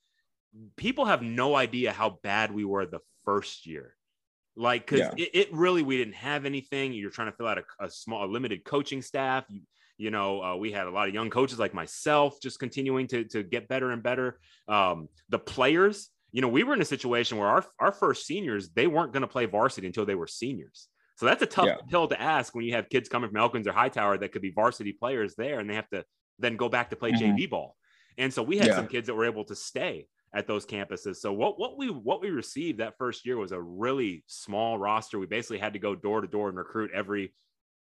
[SPEAKER 1] people have no idea how bad we were the first year. Like, because yeah. it, it, really, we didn't have anything. You're trying to fill out a, a small, a limited coaching staff. You, you know, uh, we had a lot of young coaches like myself just continuing to, to get better and better. Um, the players, you know, we were in a situation where our, our first seniors, they weren't going to play varsity until they were seniors. So that's a tough yeah. pill to ask when you have kids coming from Elkins or Hightower that could be varsity players there and they have to then go back to play mm-hmm. JV ball. And so we had yeah. some kids that were able to stay at those campuses. So what what we what we received that first year was a really small roster. We basically had to go door to door and recruit every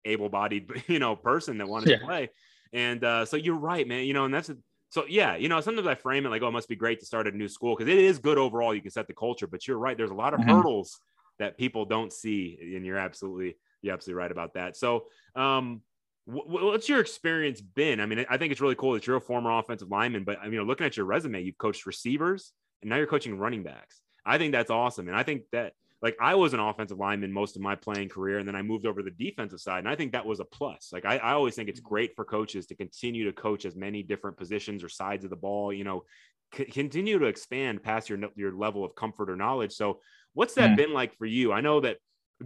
[SPEAKER 1] able-bodied you know person that wanted yeah. to play. And uh, so you're right, man. You know, and that's a, so yeah. You know, sometimes I frame it like, oh, it must be great to start a new school because it is good overall. You can set the culture, but you're right. There's a lot of mm-hmm. hurdles that people don't see, and you're absolutely you're absolutely right about that. So um, What's your experience been? I mean, I think it's really cool that you're a former offensive lineman, but I mean, looking at your resume, you've coached receivers and now you're coaching running backs. I think that's awesome. And I think that like I was an offensive lineman most of my playing career, and then I moved over to the defensive side, and I think that was a plus. Like I, I always think it's great for coaches to continue to coach as many different positions or sides of the ball. You know, c- continue to expand past your your level of comfort or knowledge. So, what's that mm. been like for you? I know that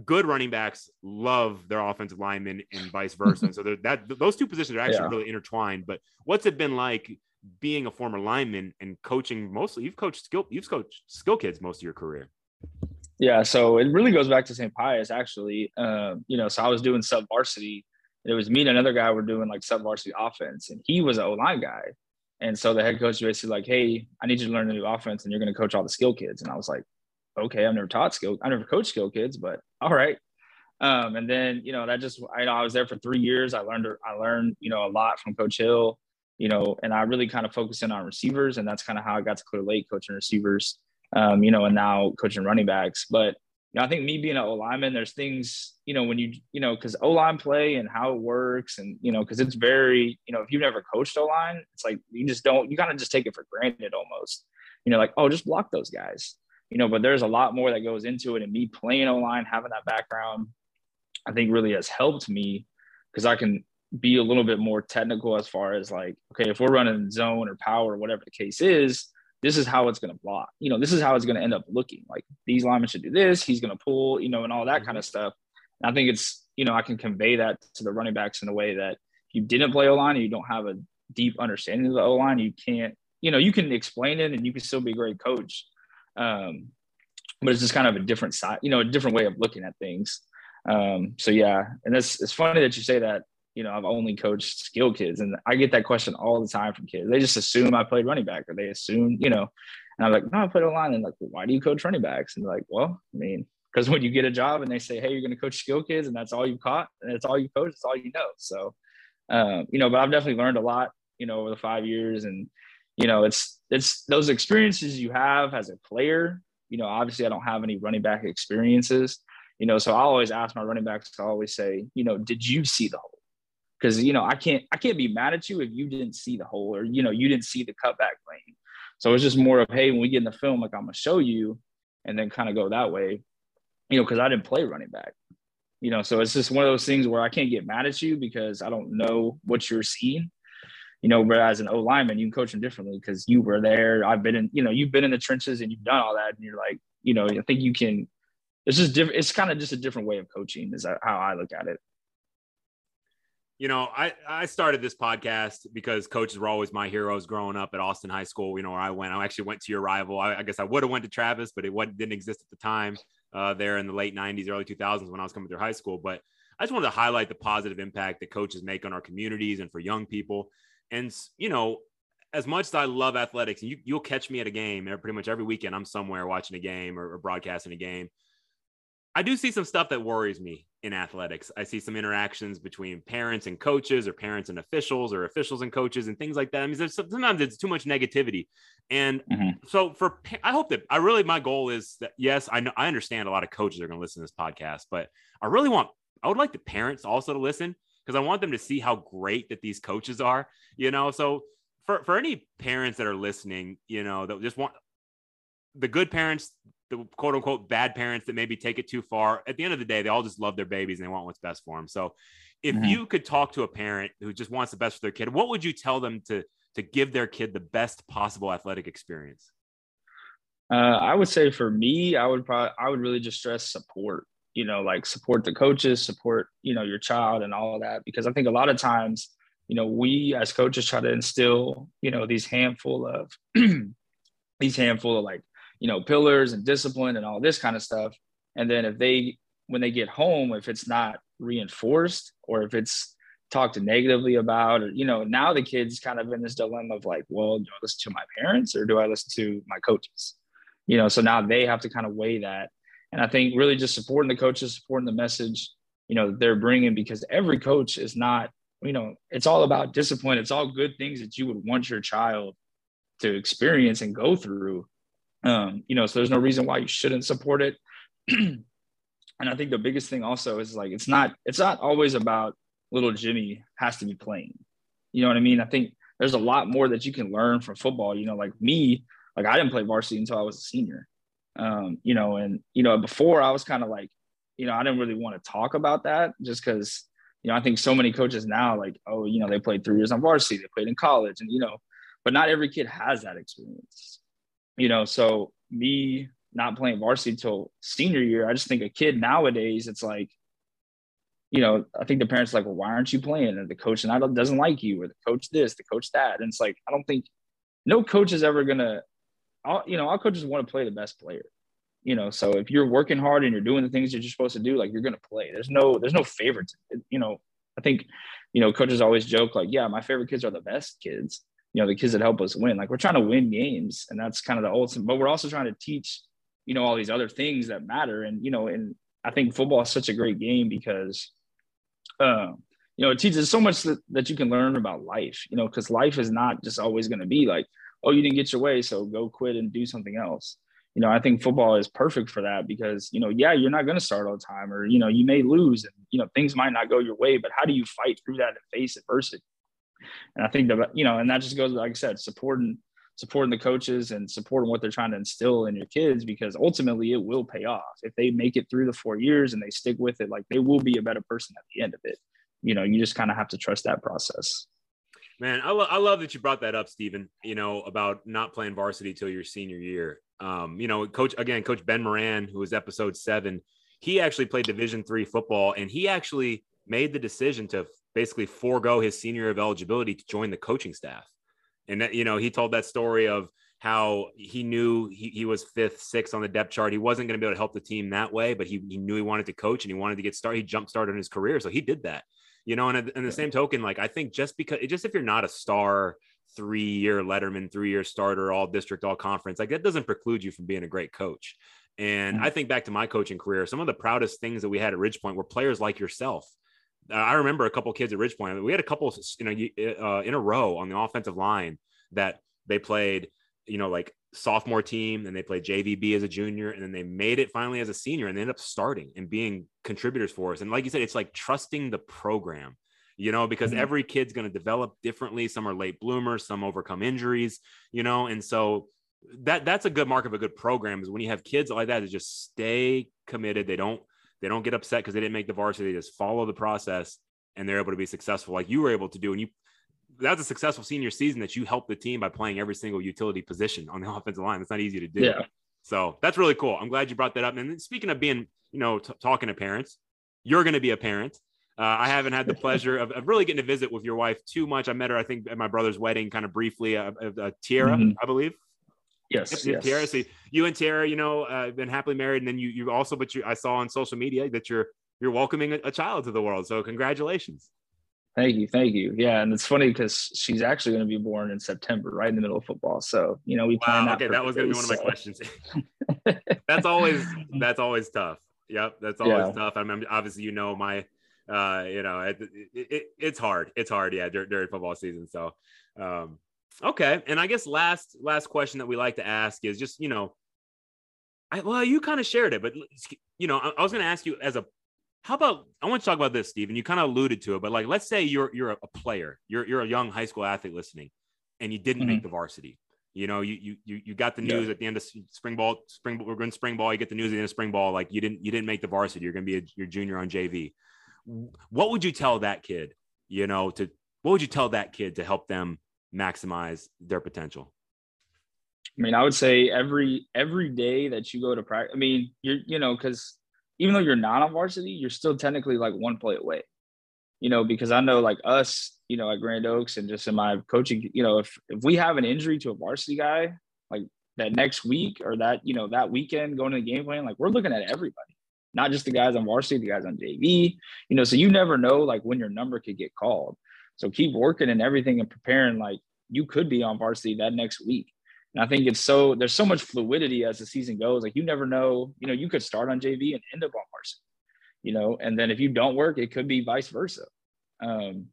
[SPEAKER 1] good running backs love their offensive linemen and vice versa. so that those two positions are actually yeah. really intertwined. But what's it been like being a former lineman and coaching mostly? You've coached skill, you've coached skill kids most of your career.
[SPEAKER 2] Yeah, so it really goes back to St. Pius actually. Um, you know, so I was doing sub varsity. It was me and another guy were doing like sub varsity offense, and he was an O line guy. And so the head coach basically like, "Hey, I need you to learn a new offense, and you're going to coach all the skill kids." And I was like, okay, I've never taught skill, I never coached skill kids, but all right. Um, and then, you know, that just, I know I was there for three years. I learned, I learned, you know, a lot from coach Hill, you know, and I really kind of focused in on receivers and that's kind of how I got to Clear Lake coaching receivers, um, you know, and now coaching running backs. But, you know, I think me being an O lineman, there's things, you know, when you, you know, cause O line play and how it works and, you know, cause it's very, you know, if you've never coached O line, it's like, you just don't, you kind of just take it for granted almost, you know, like, oh, just block those guys you know, but there's a lot more that goes into it. And me playing O line, having that background, I think really has helped me because I can be a little bit more technical as far as like, okay, if we're running zone or power or whatever the case is, this is how it's going to block. You know, this is how it's going to end up looking. Like these linemen should do this. He's going to pull. You know, and all that mm-hmm. kind of stuff. And I think it's you know I can convey that to the running backs in a way that you didn't play O line and you don't have a deep understanding of the O line, you can't. You know, you can explain it and you can still be a great coach. Um, but it's just kind of a different side, you know, a different way of looking at things. Um, so yeah, and it's it's funny that you say that. You know, I've only coached skill kids, and I get that question all the time from kids. They just assume I played running back, or they assume, you know, and I'm like, no, I played a line. And like, well, why do you coach running backs? And like, well, I mean, because when you get a job and they say, hey, you're going to coach skill kids, and that's all you caught, and that's all you coach, it's all you know. So, um, you know, but I've definitely learned a lot, you know, over the five years, and you know, it's it's those experiences you have as a player. You know, obviously, I don't have any running back experiences, you know, so I always ask my running backs to always say, you know, did you see the hole? Because you know, I can't I can't be mad at you if you didn't see the hole or you know you didn't see the cutback lane. So it's just more of hey, when we get in the film, like I'm gonna show you, and then kind of go that way, you know, because I didn't play running back. You know, so it's just one of those things where I can't get mad at you because I don't know what you're seeing. You know, whereas an O lineman, you can coach them differently because you were there. I've been in, you know, you've been in the trenches and you've done all that, and you're like, you know, I think you can it's just different. It's kind of just a different way of coaching. Is how I look at it.
[SPEAKER 1] You know, I I started this podcast because coaches were always my heroes growing up at Austin High School. You know, where I went. I actually went to your rival. I, I guess I would have went to Travis, but it didn't exist at the time. Uh, there in the late '90s, early 2000s when I was coming through high school. But I just wanted to highlight the positive impact that coaches make on our communities and for young people. And you know, as much as I love athletics, and you, you'll catch me at a game pretty much every weekend. I'm somewhere watching a game or, or broadcasting a game. I do see some stuff that worries me in athletics. I see some interactions between parents and coaches, or parents and officials, or officials and coaches, and things like that. I mean, there's sometimes it's too much negativity, and mm-hmm. so for I hope that I really my goal is that yes, I know I understand a lot of coaches are going to listen to this podcast, but I really want I would like the parents also to listen because I want them to see how great that these coaches are. You know, so for for any parents that are listening, you know, that just want the good parents the quote unquote bad parents that maybe take it too far. At the end of the day, they all just love their babies and they want what's best for them. So, if mm-hmm. you could talk to a parent who just wants the best for their kid, what would you tell them to to give their kid the best possible athletic experience?
[SPEAKER 2] Uh, I would say for me, I would probably I would really just stress support. You know, like support the coaches, support you know your child and all of that because I think a lot of times, you know, we as coaches try to instill you know these handful of these handful of like you know, pillars and discipline and all this kind of stuff. And then if they, when they get home, if it's not reinforced or if it's talked negatively about, or, you know, now the kid's kind of in this dilemma of like, well, do I listen to my parents or do I listen to my coaches? You know, so now they have to kind of weigh that. And I think really just supporting the coaches, supporting the message, you know, they're bringing because every coach is not, you know, it's all about discipline. It's all good things that you would want your child to experience and go through. Um, you know, so there's no reason why you shouldn't support it. and I think the biggest thing also is like it's not it's not always about little Jimmy has to be playing. You know what I mean? I think there's a lot more that you can learn from football. You know, like me, like I didn't play varsity until I was a senior. Um, you know, and you know, before I was kind of like, you know, I didn't really want to talk about that just because, you know, I think so many coaches now, like, oh, you know, they played three years on varsity, they played in college, and you know, but not every kid has that experience you know, so me not playing varsity till senior year, I just think a kid nowadays, it's like, you know, I think the parents like, well, why aren't you playing? And the coach and I doesn't like you, or the coach this, the coach that, and it's like, I don't think no coach is ever gonna, all you know, all coaches want to play the best player. You know, so if you're working hard and you're doing the things that you're supposed to do, like you're gonna play. There's no, there's no favorites. You know, I think, you know, coaches always joke like, yeah, my favorite kids are the best kids you know the kids that help us win like we're trying to win games and that's kind of the ultimate but we're also trying to teach you know all these other things that matter and you know and i think football is such a great game because uh, you know it teaches so much that, that you can learn about life you know because life is not just always going to be like oh you didn't get your way so go quit and do something else you know i think football is perfect for that because you know yeah you're not going to start all the time or you know you may lose and you know things might not go your way but how do you fight through that and face adversity and I think that, you know, and that just goes, like I said, supporting, supporting the coaches and supporting what they're trying to instill in your kids, because ultimately it will pay off. If they make it through the four years and they stick with it, like they will be a better person at the end of it. You know, you just kind of have to trust that process.
[SPEAKER 1] Man, I, lo- I love that you brought that up, Steven. You know about not playing varsity till your senior year. Um, you know, coach again, Coach Ben Moran, who was episode seven, he actually played Division three football, and he actually made the decision to basically forego his senior of eligibility to join the coaching staff. And that, you know, he told that story of how he knew he, he was fifth, sixth on the depth chart. He wasn't going to be able to help the team that way, but he, he knew he wanted to coach and he wanted to get started. He jump started in his career. So he did that, you know, and in the same token, like, I think just because, just if you're not a star three year Letterman, three year starter, all district, all conference, like that doesn't preclude you from being a great coach. And mm-hmm. I think back to my coaching career, some of the proudest things that we had at Ridgepoint were players like yourself I remember a couple kids at Ridgepoint. We had a couple, you know, uh, in a row on the offensive line that they played, you know, like sophomore team, and they played JVB as a junior, and then they made it finally as a senior, and they ended up starting and being contributors for us. And like you said, it's like trusting the program, you know, because mm-hmm. every kid's going to develop differently. Some are late bloomers, some overcome injuries, you know, and so that that's a good mark of a good program is when you have kids like that that just stay committed. They don't they don't get upset because they didn't make the varsity. They just follow the process and they're able to be successful like you were able to do. And you that's a successful senior season that you helped the team by playing every single utility position on the offensive line. It's not easy to do.
[SPEAKER 2] Yeah.
[SPEAKER 1] So that's really cool. I'm glad you brought that up. And speaking of being, you know, t- talking to parents, you're going to be a parent. Uh, I haven't had the pleasure of, of, really getting to visit with your wife too much. I met her, I think, at my brother's wedding, kind of briefly. Uh, uh, Tiara, mm-hmm. I believe.
[SPEAKER 2] Yes,
[SPEAKER 1] yes. Tiara. So you and Tara, you know, uh, been happily married, and then you you also, but you I saw on social media that you're you're welcoming a, a child to the world. So congratulations.
[SPEAKER 2] Thank you, thank you. Yeah, and it's funny because she's actually going to be born in September, right in the middle of football. So you know, we plan
[SPEAKER 1] wow, that. Okay, that was going to be one so. of my questions. that's always that's always tough. Yep, that's always yeah. tough. I mean, obviously, you know my, uh, you know, it, it, it, it's hard. It's hard, yeah, during, during football season. So, um, Okay, and I guess last last question that we like to ask is just you know, I, well you kind of shared it, but you know I, I was going to ask you as a how about I want to talk about this, Steven. You kind of alluded to it, but like let's say you're you're a player, you're you're a young high school athlete listening, and you didn't mm-hmm. make the varsity. You know, you you you got the news yeah. at the end of spring ball. Spring we're going spring ball. You get the news at the end of spring ball, like you didn't you didn't make the varsity. You're going to be a, your junior on JV. What would you tell that kid? You know, to what would you tell that kid to help them maximize their potential?
[SPEAKER 2] I mean, I would say every every day that you go to practice. I mean, you're you know because even though you're not on varsity, you're still technically like one play away. You know, because I know like us, you know, at Grand Oaks and just in my coaching, you know, if if we have an injury to a varsity guy, like that next week or that you know that weekend going to the game plan, like we're looking at everybody, not just the guys on varsity, the guys on JV. You know, so you never know like when your number could get called. So keep working and everything and preparing like you could be on varsity that next week. And I think it's so there's so much fluidity as the season goes. Like you never know, you know, you could start on JV and end up on varsity, you know, and then if you don't work, it could be vice versa. Um,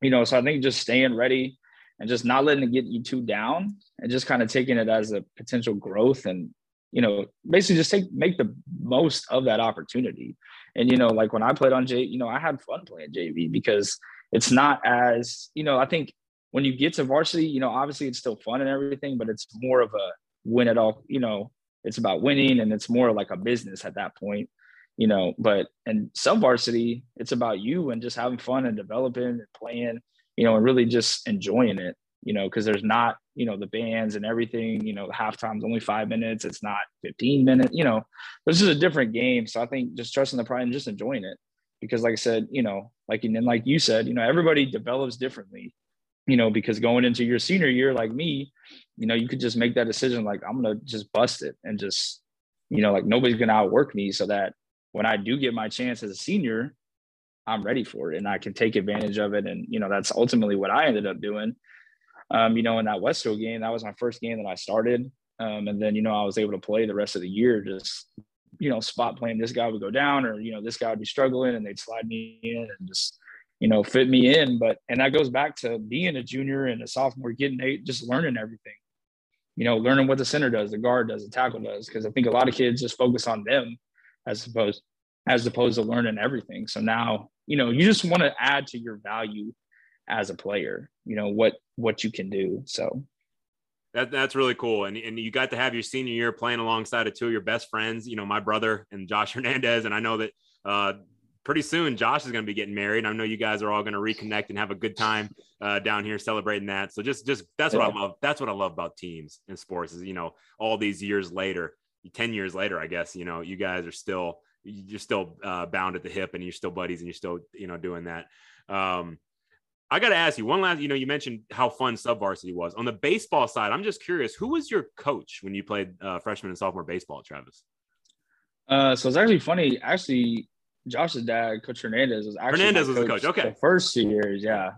[SPEAKER 2] you know, so I think just staying ready and just not letting it get you too down and just kind of taking it as a potential growth and you know basically just take make the most of that opportunity and you know like when i played on j you know i had fun playing jv because it's not as you know i think when you get to varsity you know obviously it's still fun and everything but it's more of a win it all you know it's about winning and it's more like a business at that point you know but and sub varsity it's about you and just having fun and developing and playing you know and really just enjoying it you know because there's not you know the bands and everything you know halftime's only five minutes it's not 15 minutes you know this is a different game so i think just trusting the pride and just enjoying it because like I said, you know, like and like you said, you know, everybody develops differently, you know, because going into your senior year, like me, you know, you could just make that decision, like I'm gonna just bust it and just, you know, like nobody's gonna outwork me, so that when I do get my chance as a senior, I'm ready for it and I can take advantage of it. And you know, that's ultimately what I ended up doing. Um, you know, in that Westfield game, that was my first game that I started. Um, and then, you know, I was able to play the rest of the year just you know, spot playing this guy would go down or, you know, this guy would be struggling and they'd slide me in and just, you know, fit me in. But, and that goes back to being a junior and a sophomore, getting eight, just learning everything, you know, learning what the center does, the guard does, the tackle does. Cause I think a lot of kids just focus on them as opposed, as opposed to learning everything. So now, you know, you just want to add to your value as a player, you know, what, what you can do. So
[SPEAKER 1] that, that's really cool. And, and you got to have your senior year playing alongside of two of your best friends, you know, my brother and Josh Hernandez. And I know that uh, pretty soon Josh is going to be getting married. I know you guys are all going to reconnect and have a good time uh, down here celebrating that. So just just that's yeah. what I love. That's what I love about teams and sports is you know all these years later, ten years later, I guess you know you guys are still you're still uh, bound at the hip and you're still buddies and you're still you know doing that. Um, I got to ask you one last. You know, you mentioned how fun sub varsity was on the baseball side. I'm just curious, who was your coach when you played uh, freshman and sophomore baseball, Travis?
[SPEAKER 2] Uh, so it's actually funny. Actually, Josh's dad, Coach Hernandez, was actually
[SPEAKER 1] Hernandez was the coach. Okay,
[SPEAKER 2] the first two years, yeah.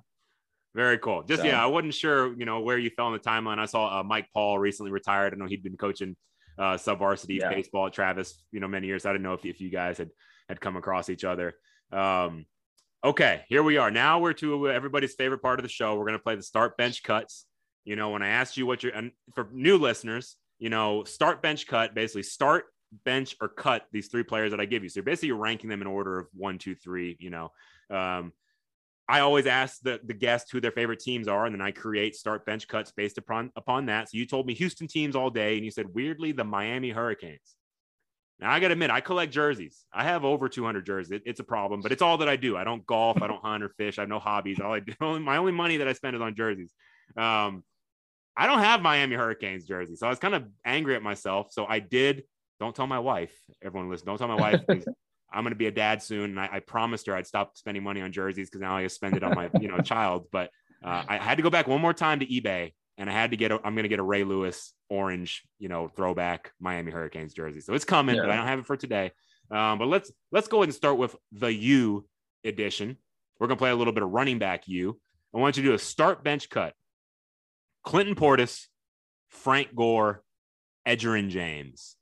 [SPEAKER 1] Very cool. Just so. yeah, I wasn't sure, you know, where you fell in the timeline. I saw uh, Mike Paul recently retired. I know he'd been coaching uh, sub varsity yeah. baseball at Travis, you know, many years. I didn't know if, if you guys had had come across each other. Um, okay, here we are. Now we're to everybody's favorite part of the show. We're going to play the start bench cuts. You know, when I asked you what you're, and for new listeners, you know, start bench cut, basically start bench or cut these three players that I give you. So basically you're ranking them in order of one, two, three, you know. Um, I always ask the, the guest who their favorite teams are, and then I create start bench cuts based upon upon that. So you told me Houston teams all day, and you said weirdly the Miami Hurricanes. Now I gotta admit, I collect jerseys. I have over 200 jerseys. It, it's a problem, but it's all that I do. I don't golf, I don't hunt or fish. I have no hobbies. All I do, my only money that I spend is on jerseys. Um, I don't have Miami Hurricanes jersey, so I was kind of angry at myself. So I did don't tell my wife. Everyone listen. Don't tell my wife. I'm going to be a dad soon, and I, I, promised her I'd stop spending money on jerseys because now I spend it on my you know child. But uh, I had to go back one more time to eBay, and I had to get. A, I'm going to get a Ray Lewis orange, you know, throwback Miami Hurricanes jersey. So it's coming, yeah. but I don't have it for today. Um, but let's let's go ahead and start with the U edition. We're going to play a little bit of running back U. I want you to do a start bench cut. Clinton Portis, Frank Gore, Edgerrin James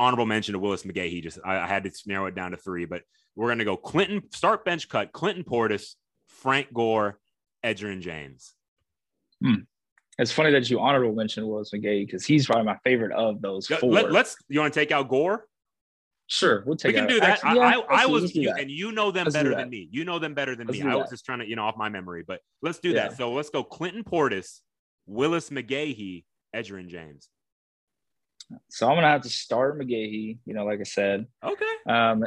[SPEAKER 1] honorable mention to Willis McGahee. Just I, I had to narrow it down to three, but we're going to go Clinton start bench cut. Clinton Portis, Frank Gore, Edgerrin James.
[SPEAKER 2] Hmm. It's funny that you honorable mention Willis McGahee because he's probably my favorite of those four.
[SPEAKER 1] Let, us You want to take out Gore?
[SPEAKER 2] Sure, we'll take.
[SPEAKER 1] We can out. do that. Actually, yeah, I, I, was, you, and you know them let's better than me. You know them better than let's me. I was just trying to, you know, off my memory, but let's do yeah. that. So let's go. Clinton Portis, Willis McGahee, Edgerrin James.
[SPEAKER 2] So I'm gonna have to start McGahee, you know, like I said.
[SPEAKER 1] Okay.
[SPEAKER 2] Um,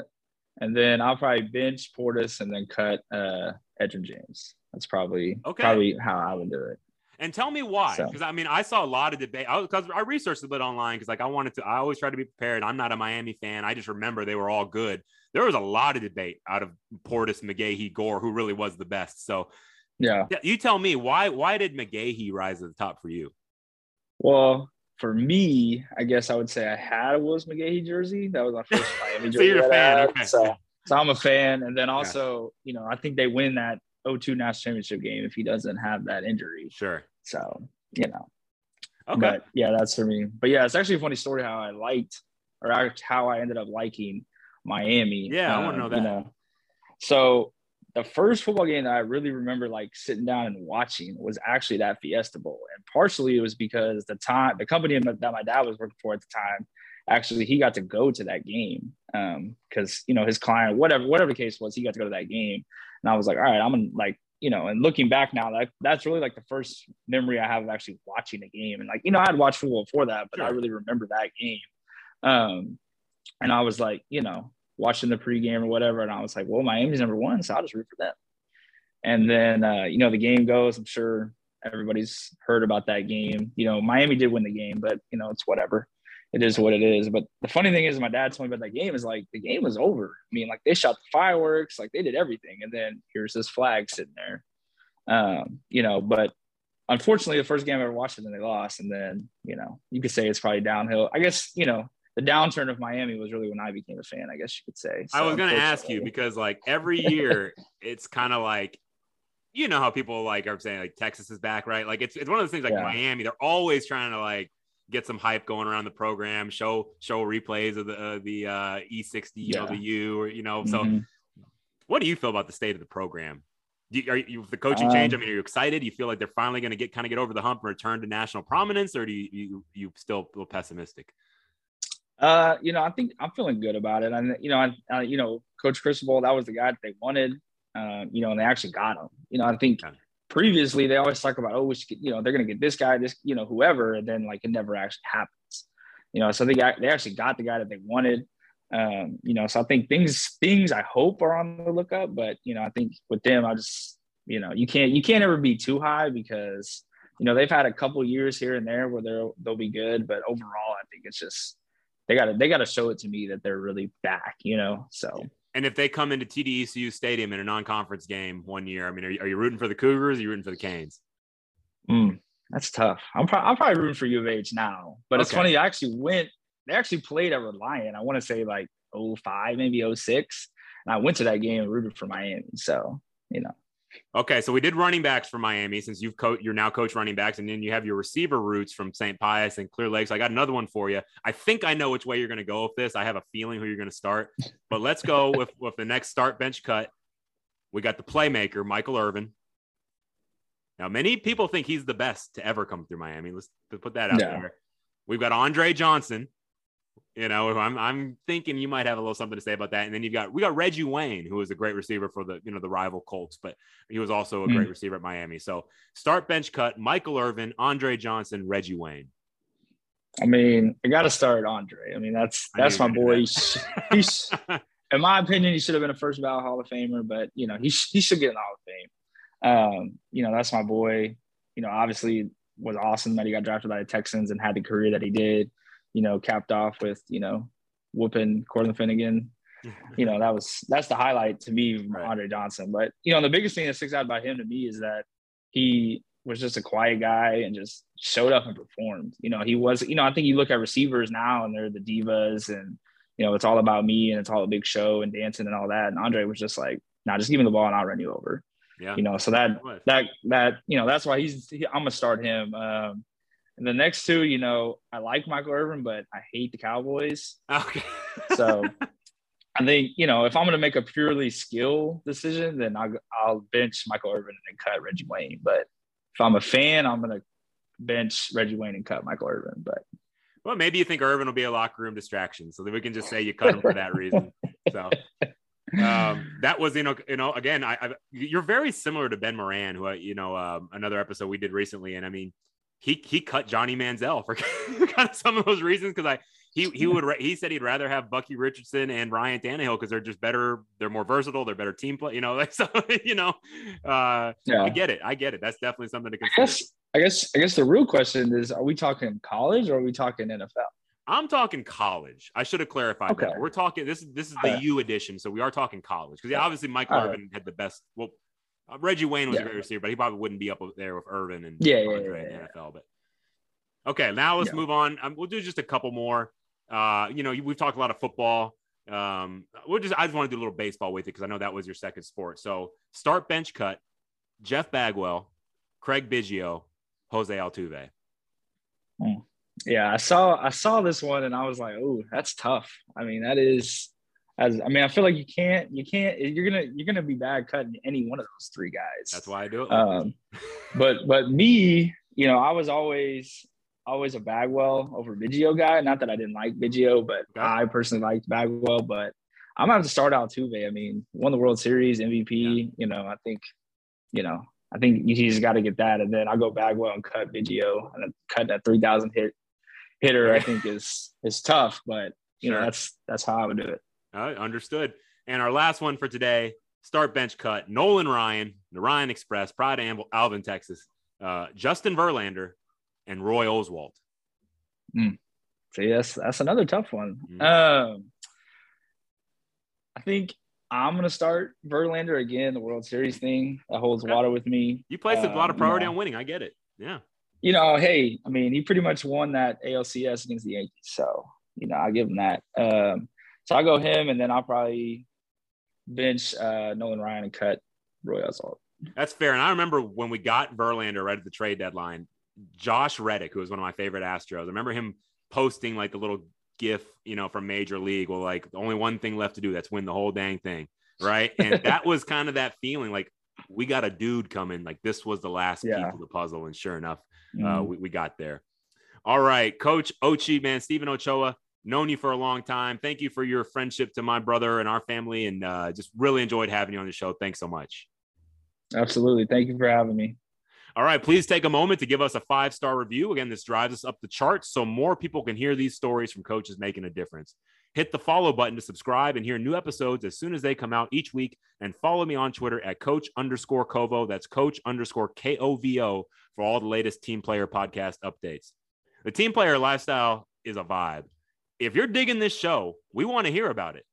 [SPEAKER 2] and then I'll probably bench Portis and then cut uh Edgerrin James. That's probably okay. probably how I would do it.
[SPEAKER 1] And tell me why, because so. I mean, I saw a lot of debate. Because I, I, researched a bit online, because like I wanted to. I always try to be prepared. I'm not a Miami fan. I just remember they were all good. There was a lot of debate out of Portis, McGahee, Gore, who really was the best. So,
[SPEAKER 2] yeah,
[SPEAKER 1] you tell me why. Why did McGahee rise to the top for you?
[SPEAKER 2] Well, for me, I guess I would say I had a Willis McGahee jersey. That was my first Miami jersey. so you're a fan. Okay. So, so I'm a fan. And then also, yeah. you know, I think they win that 02 national championship game if he doesn't have that injury.
[SPEAKER 1] Sure.
[SPEAKER 2] So, you know.
[SPEAKER 1] Okay.
[SPEAKER 2] But yeah, that's for me. But yeah, it's actually a funny story how I liked or how I ended up liking Miami.
[SPEAKER 1] Yeah, um, I want to know that. You know,
[SPEAKER 2] so the first football game that I really remember like sitting down and watching was actually that Fiesta Bowl. And partially it was because the time, the company that my dad was working for at the time, actually he got to go to that game because um, you know his client, whatever whatever the case was, he got to go to that game. And I was like, all right, I'm gonna like you know, and looking back now, like that's really like the first memory I have of actually watching a game. And like you know, I'd watched football before that, but sure. I really remember that game. Um, and I was like, you know, watching the pregame or whatever, and I was like, well, Miami's number one, so I'll just root for them. And then uh, you know the game goes. I'm sure everybody's heard about that game. You know, Miami did win the game, but you know it's whatever. It is what it is. But the funny thing is, my dad told me about that game is like the game was over. I mean, like they shot the fireworks, like they did everything, and then here's this flag sitting there. Um, you know, but unfortunately, the first game I ever watched it, and they lost. And then you know, you could say it's probably downhill. I guess you know the downturn of Miami was really when I became a fan, I guess you could say.
[SPEAKER 1] So I was going to ask you because like every year it's kind of like, you know how people like are saying like Texas is back, right? Like it's, it's one of those things like yeah. Miami, they're always trying to like get some hype going around the program, show, show replays of the, uh, the uh, E60, you yeah. know, the U or, you know, so mm-hmm. what do you feel about the state of the program? are you the coaching change? I um, mean, are you excited? You feel like they're finally going to get kind of get over the hump and return to national prominence, or do you you, you still feel pessimistic?
[SPEAKER 2] Uh, you know, I think I'm feeling good about it. And you know, I, uh, you know, Coach Cristobal, that was the guy that they wanted. Uh, you know, and they actually got him. You know, I think previously they always talk about, oh, we should, you know, they're going to get this guy, this, you know, whoever, and then like it never actually happens. You know, so they got they actually got the guy that they wanted. Um, you know, so I think things things I hope are on the lookup, but you know, I think with them, I just you know, you can't you can't ever be too high because you know they've had a couple years here and there where they'll they'll be good, but overall, I think it's just they got to they got to show it to me that they're really back. You know, so.
[SPEAKER 1] And if they come into TDECU Stadium in a non-conference game one year, I mean, are you, are you rooting for the Cougars? Or are you rooting for the Canes?
[SPEAKER 2] Mm, that's tough. I'm, pro- I'm probably rooting for U of H now, but it's funny. I actually went. They actually played at Reliant. I want to say like 05, maybe 06. and I went to that game and rooted for Miami. So you know.
[SPEAKER 1] Okay, so we did running backs for Miami since you've co- you're now coach running backs, and then you have your receiver roots from St. Pius and Clear Lakes. I got another one for you. I think I know which way you're going to go with this. I have a feeling who you're going to start, but let's go with with the next start bench cut. We got the playmaker Michael Irvin. Now, many people think he's the best to ever come through Miami. Let's put that out yeah. there. We've got Andre Johnson, you know, I'm I'm thinking you might have a little something to say about that. And then you've got we got Reggie Wayne, who was a great receiver for the you know the rival Colts, but he was also a great mm. receiver at Miami. So start bench cut: Michael Irvin, Andre Johnson, Reggie Wayne.
[SPEAKER 2] I mean, I got to start Andre. I mean, that's that's my boy. He's, he's in my opinion, he should have been a first ballot Hall of Famer, but you know, he he should get in the Hall of Fame. Um, you know, that's my boy. You know, obviously was awesome that he got drafted by the Texans and had the career that he did you know, capped off with, you know, whooping Cortland Finnegan. you know, that was that's the highlight to me right. Andre Johnson. But you know, the biggest thing that sticks out about him to me is that he was just a quiet guy and just showed up and performed. You know, he was, you know, I think you look at receivers now and they're the divas and you know, it's all about me and it's all a big show and dancing and all that. And Andre was just like, nah, just give me the ball and I'll run you over. Yeah. You know, so that that that you know, that's why he's he, I'm gonna start him. Um, and the next two, you know, I like Michael Irvin, but I hate the Cowboys. Okay. so I think, you know, if I'm going to make a purely skill decision, then I'll, I'll bench Michael Irvin and cut Reggie Wayne. But if I'm a fan, I'm going to bench Reggie Wayne and cut Michael Irvin. But
[SPEAKER 1] well, maybe you think Irvin will be a locker room distraction, so that we can just say you cut him for that reason. So um, that was, you know, you know, again, I, I, you're very similar to Ben Moran, who, you know, um, another episode we did recently, and I mean, he he cut Johnny Manziel for kind of some of those reasons because I he he would he said he'd rather have Bucky Richardson and Ryan Tannehill because they're just better, they're more versatile, they're better team play. You know, like so you know, uh, yeah. I get it, I get it. That's definitely something to consider.
[SPEAKER 2] I guess, I guess I guess the real question is: Are we talking college or are we talking NFL?
[SPEAKER 1] I'm talking college. I should have clarified okay. that. We're talking this is this is the U edition, so we are talking college because yeah, obviously Irvin right. had the best. Well, Reggie Wayne was yeah. a great receiver, but he probably wouldn't be up there with Irvin and
[SPEAKER 2] yeah, yeah, yeah, yeah.
[SPEAKER 1] NFL. But okay, now let's move on. Um, we'll do just a couple more. Uh, you know, we've talked a lot of football. Um, we'll just I just want to do a little baseball with it because I know that was your second sport. So start bench cut: Jeff Bagwell, Craig Biggio, Jose Altuve.
[SPEAKER 2] Hmm. Yeah, I saw I saw this one and I was like, oh, that's tough. I mean, that is as I mean, I feel like you can't, you can't, you're gonna, you're gonna be bad cutting any one of those three guys.
[SPEAKER 1] That's why I do it.
[SPEAKER 2] Um, but, but me, you know, I was always, always a Bagwell over Biggio guy. Not that I didn't like Biggio, but okay. I personally liked Bagwell. But I'm gonna have to start Altuve. I mean, won the World Series MVP. Yeah. You know, I think, you know, I think he's got to get that, and then I'll go Bagwell and cut Biggio and cut that 3,000 hit hitter. I think is is tough, but you sure. know, that's that's how I would do it.
[SPEAKER 1] Uh, understood. And our last one for today, start bench cut. Nolan Ryan, the Ryan Express, Pride of Alvin, Texas. Uh, Justin Verlander and Roy Oswalt.
[SPEAKER 2] Mm. See, that's that's another tough one. Mm. Um, I think I'm gonna start Verlander again. The World Series thing that holds water with me.
[SPEAKER 1] You place a lot of um, priority you know, on winning. I get it. Yeah.
[SPEAKER 2] You know, hey, I mean, he pretty much won that ALCS against the Yankees, so you know, I give him that. Um, so I'll go him, and then I'll probably bench uh, Nolan Ryan and cut Roy Oswalt.
[SPEAKER 1] That's fair. And I remember when we got Verlander right at the trade deadline, Josh Reddick, who was one of my favorite Astros, I remember him posting like the little gif, you know, from Major League. Well, like only one thing left to do. That's win the whole dang thing, right? And that was kind of that feeling, like we got a dude coming. Like this was the last yeah. piece of the puzzle, and sure enough, uh, mm-hmm. uh, we, we got there. All right, Coach Ochee, man, Steven Ochoa known you for a long time. Thank you for your friendship to my brother and our family, and uh, just really enjoyed having you on the show. Thanks so much.
[SPEAKER 2] Absolutely. Thank you for having me.
[SPEAKER 1] All right, please take a moment to give us a five star review. Again, this drives us up the charts so more people can hear these stories from coaches making a difference. Hit the follow button to subscribe and hear new episodes as soon as they come out each week. And follow me on Twitter at coach underscore Kovo. That's coach underscore K O V O for all the latest team player podcast updates. The team player lifestyle is a vibe. If you're digging this show, we want to hear about it.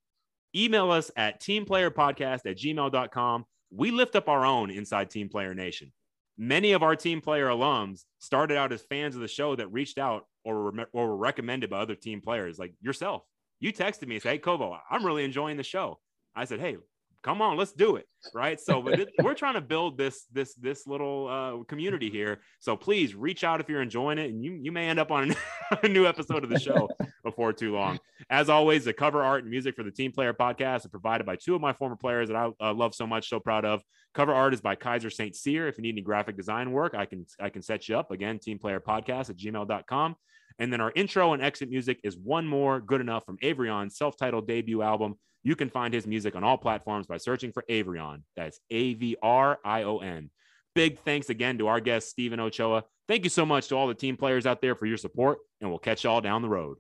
[SPEAKER 1] Email us at teamplayerpodcast at gmail.com. We lift up our own inside Team Player Nation. Many of our team player alums started out as fans of the show that reached out or were, or were recommended by other team players like yourself you texted me and said, Hey, Kovo, I'm really enjoying the show. I said, Hey, come on, let's do it. Right. So we're trying to build this, this, this little uh, community here. So please reach out if you're enjoying it and you, you may end up on a new episode of the show before too long. As always, the cover art and music for the team player podcast are provided by two of my former players that I uh, love so much, so proud of. Cover art is by Kaiser St. Cyr. If you need any graphic design work, I can, I can set you up again, team player podcast at gmail.com. And then our intro and exit music is One More Good Enough from Avrion's self titled debut album. You can find his music on all platforms by searching for Avrion. That's A V R I O N. Big thanks again to our guest, Steven Ochoa. Thank you so much to all the team players out there for your support, and we'll catch y'all down the road.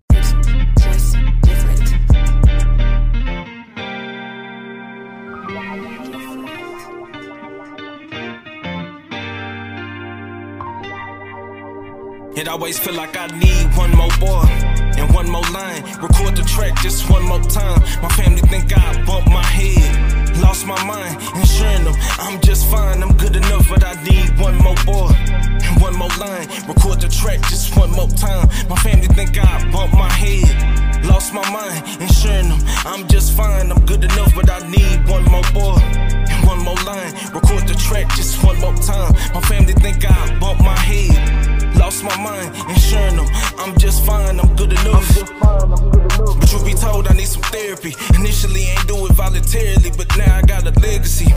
[SPEAKER 3] It always feel like I need one more boy and one more line. Record the track just one more time. My family think I bumped my head. Lost my mind, ensuring them I'm just fine. I'm good enough, but I need one more boy and one more line. Record the track just one more time. My family think I bumped my head. Lost my mind, ensuring them I'm just fine. I'm good enough, but I need one more boy and one more line. Record the track just one more time. My family think I bumped my head. Lost my mind, ensuring them I'm just fine, I'm good enough. But you be told I need some therapy. Initially, ain't do it voluntarily, but now I got a legacy.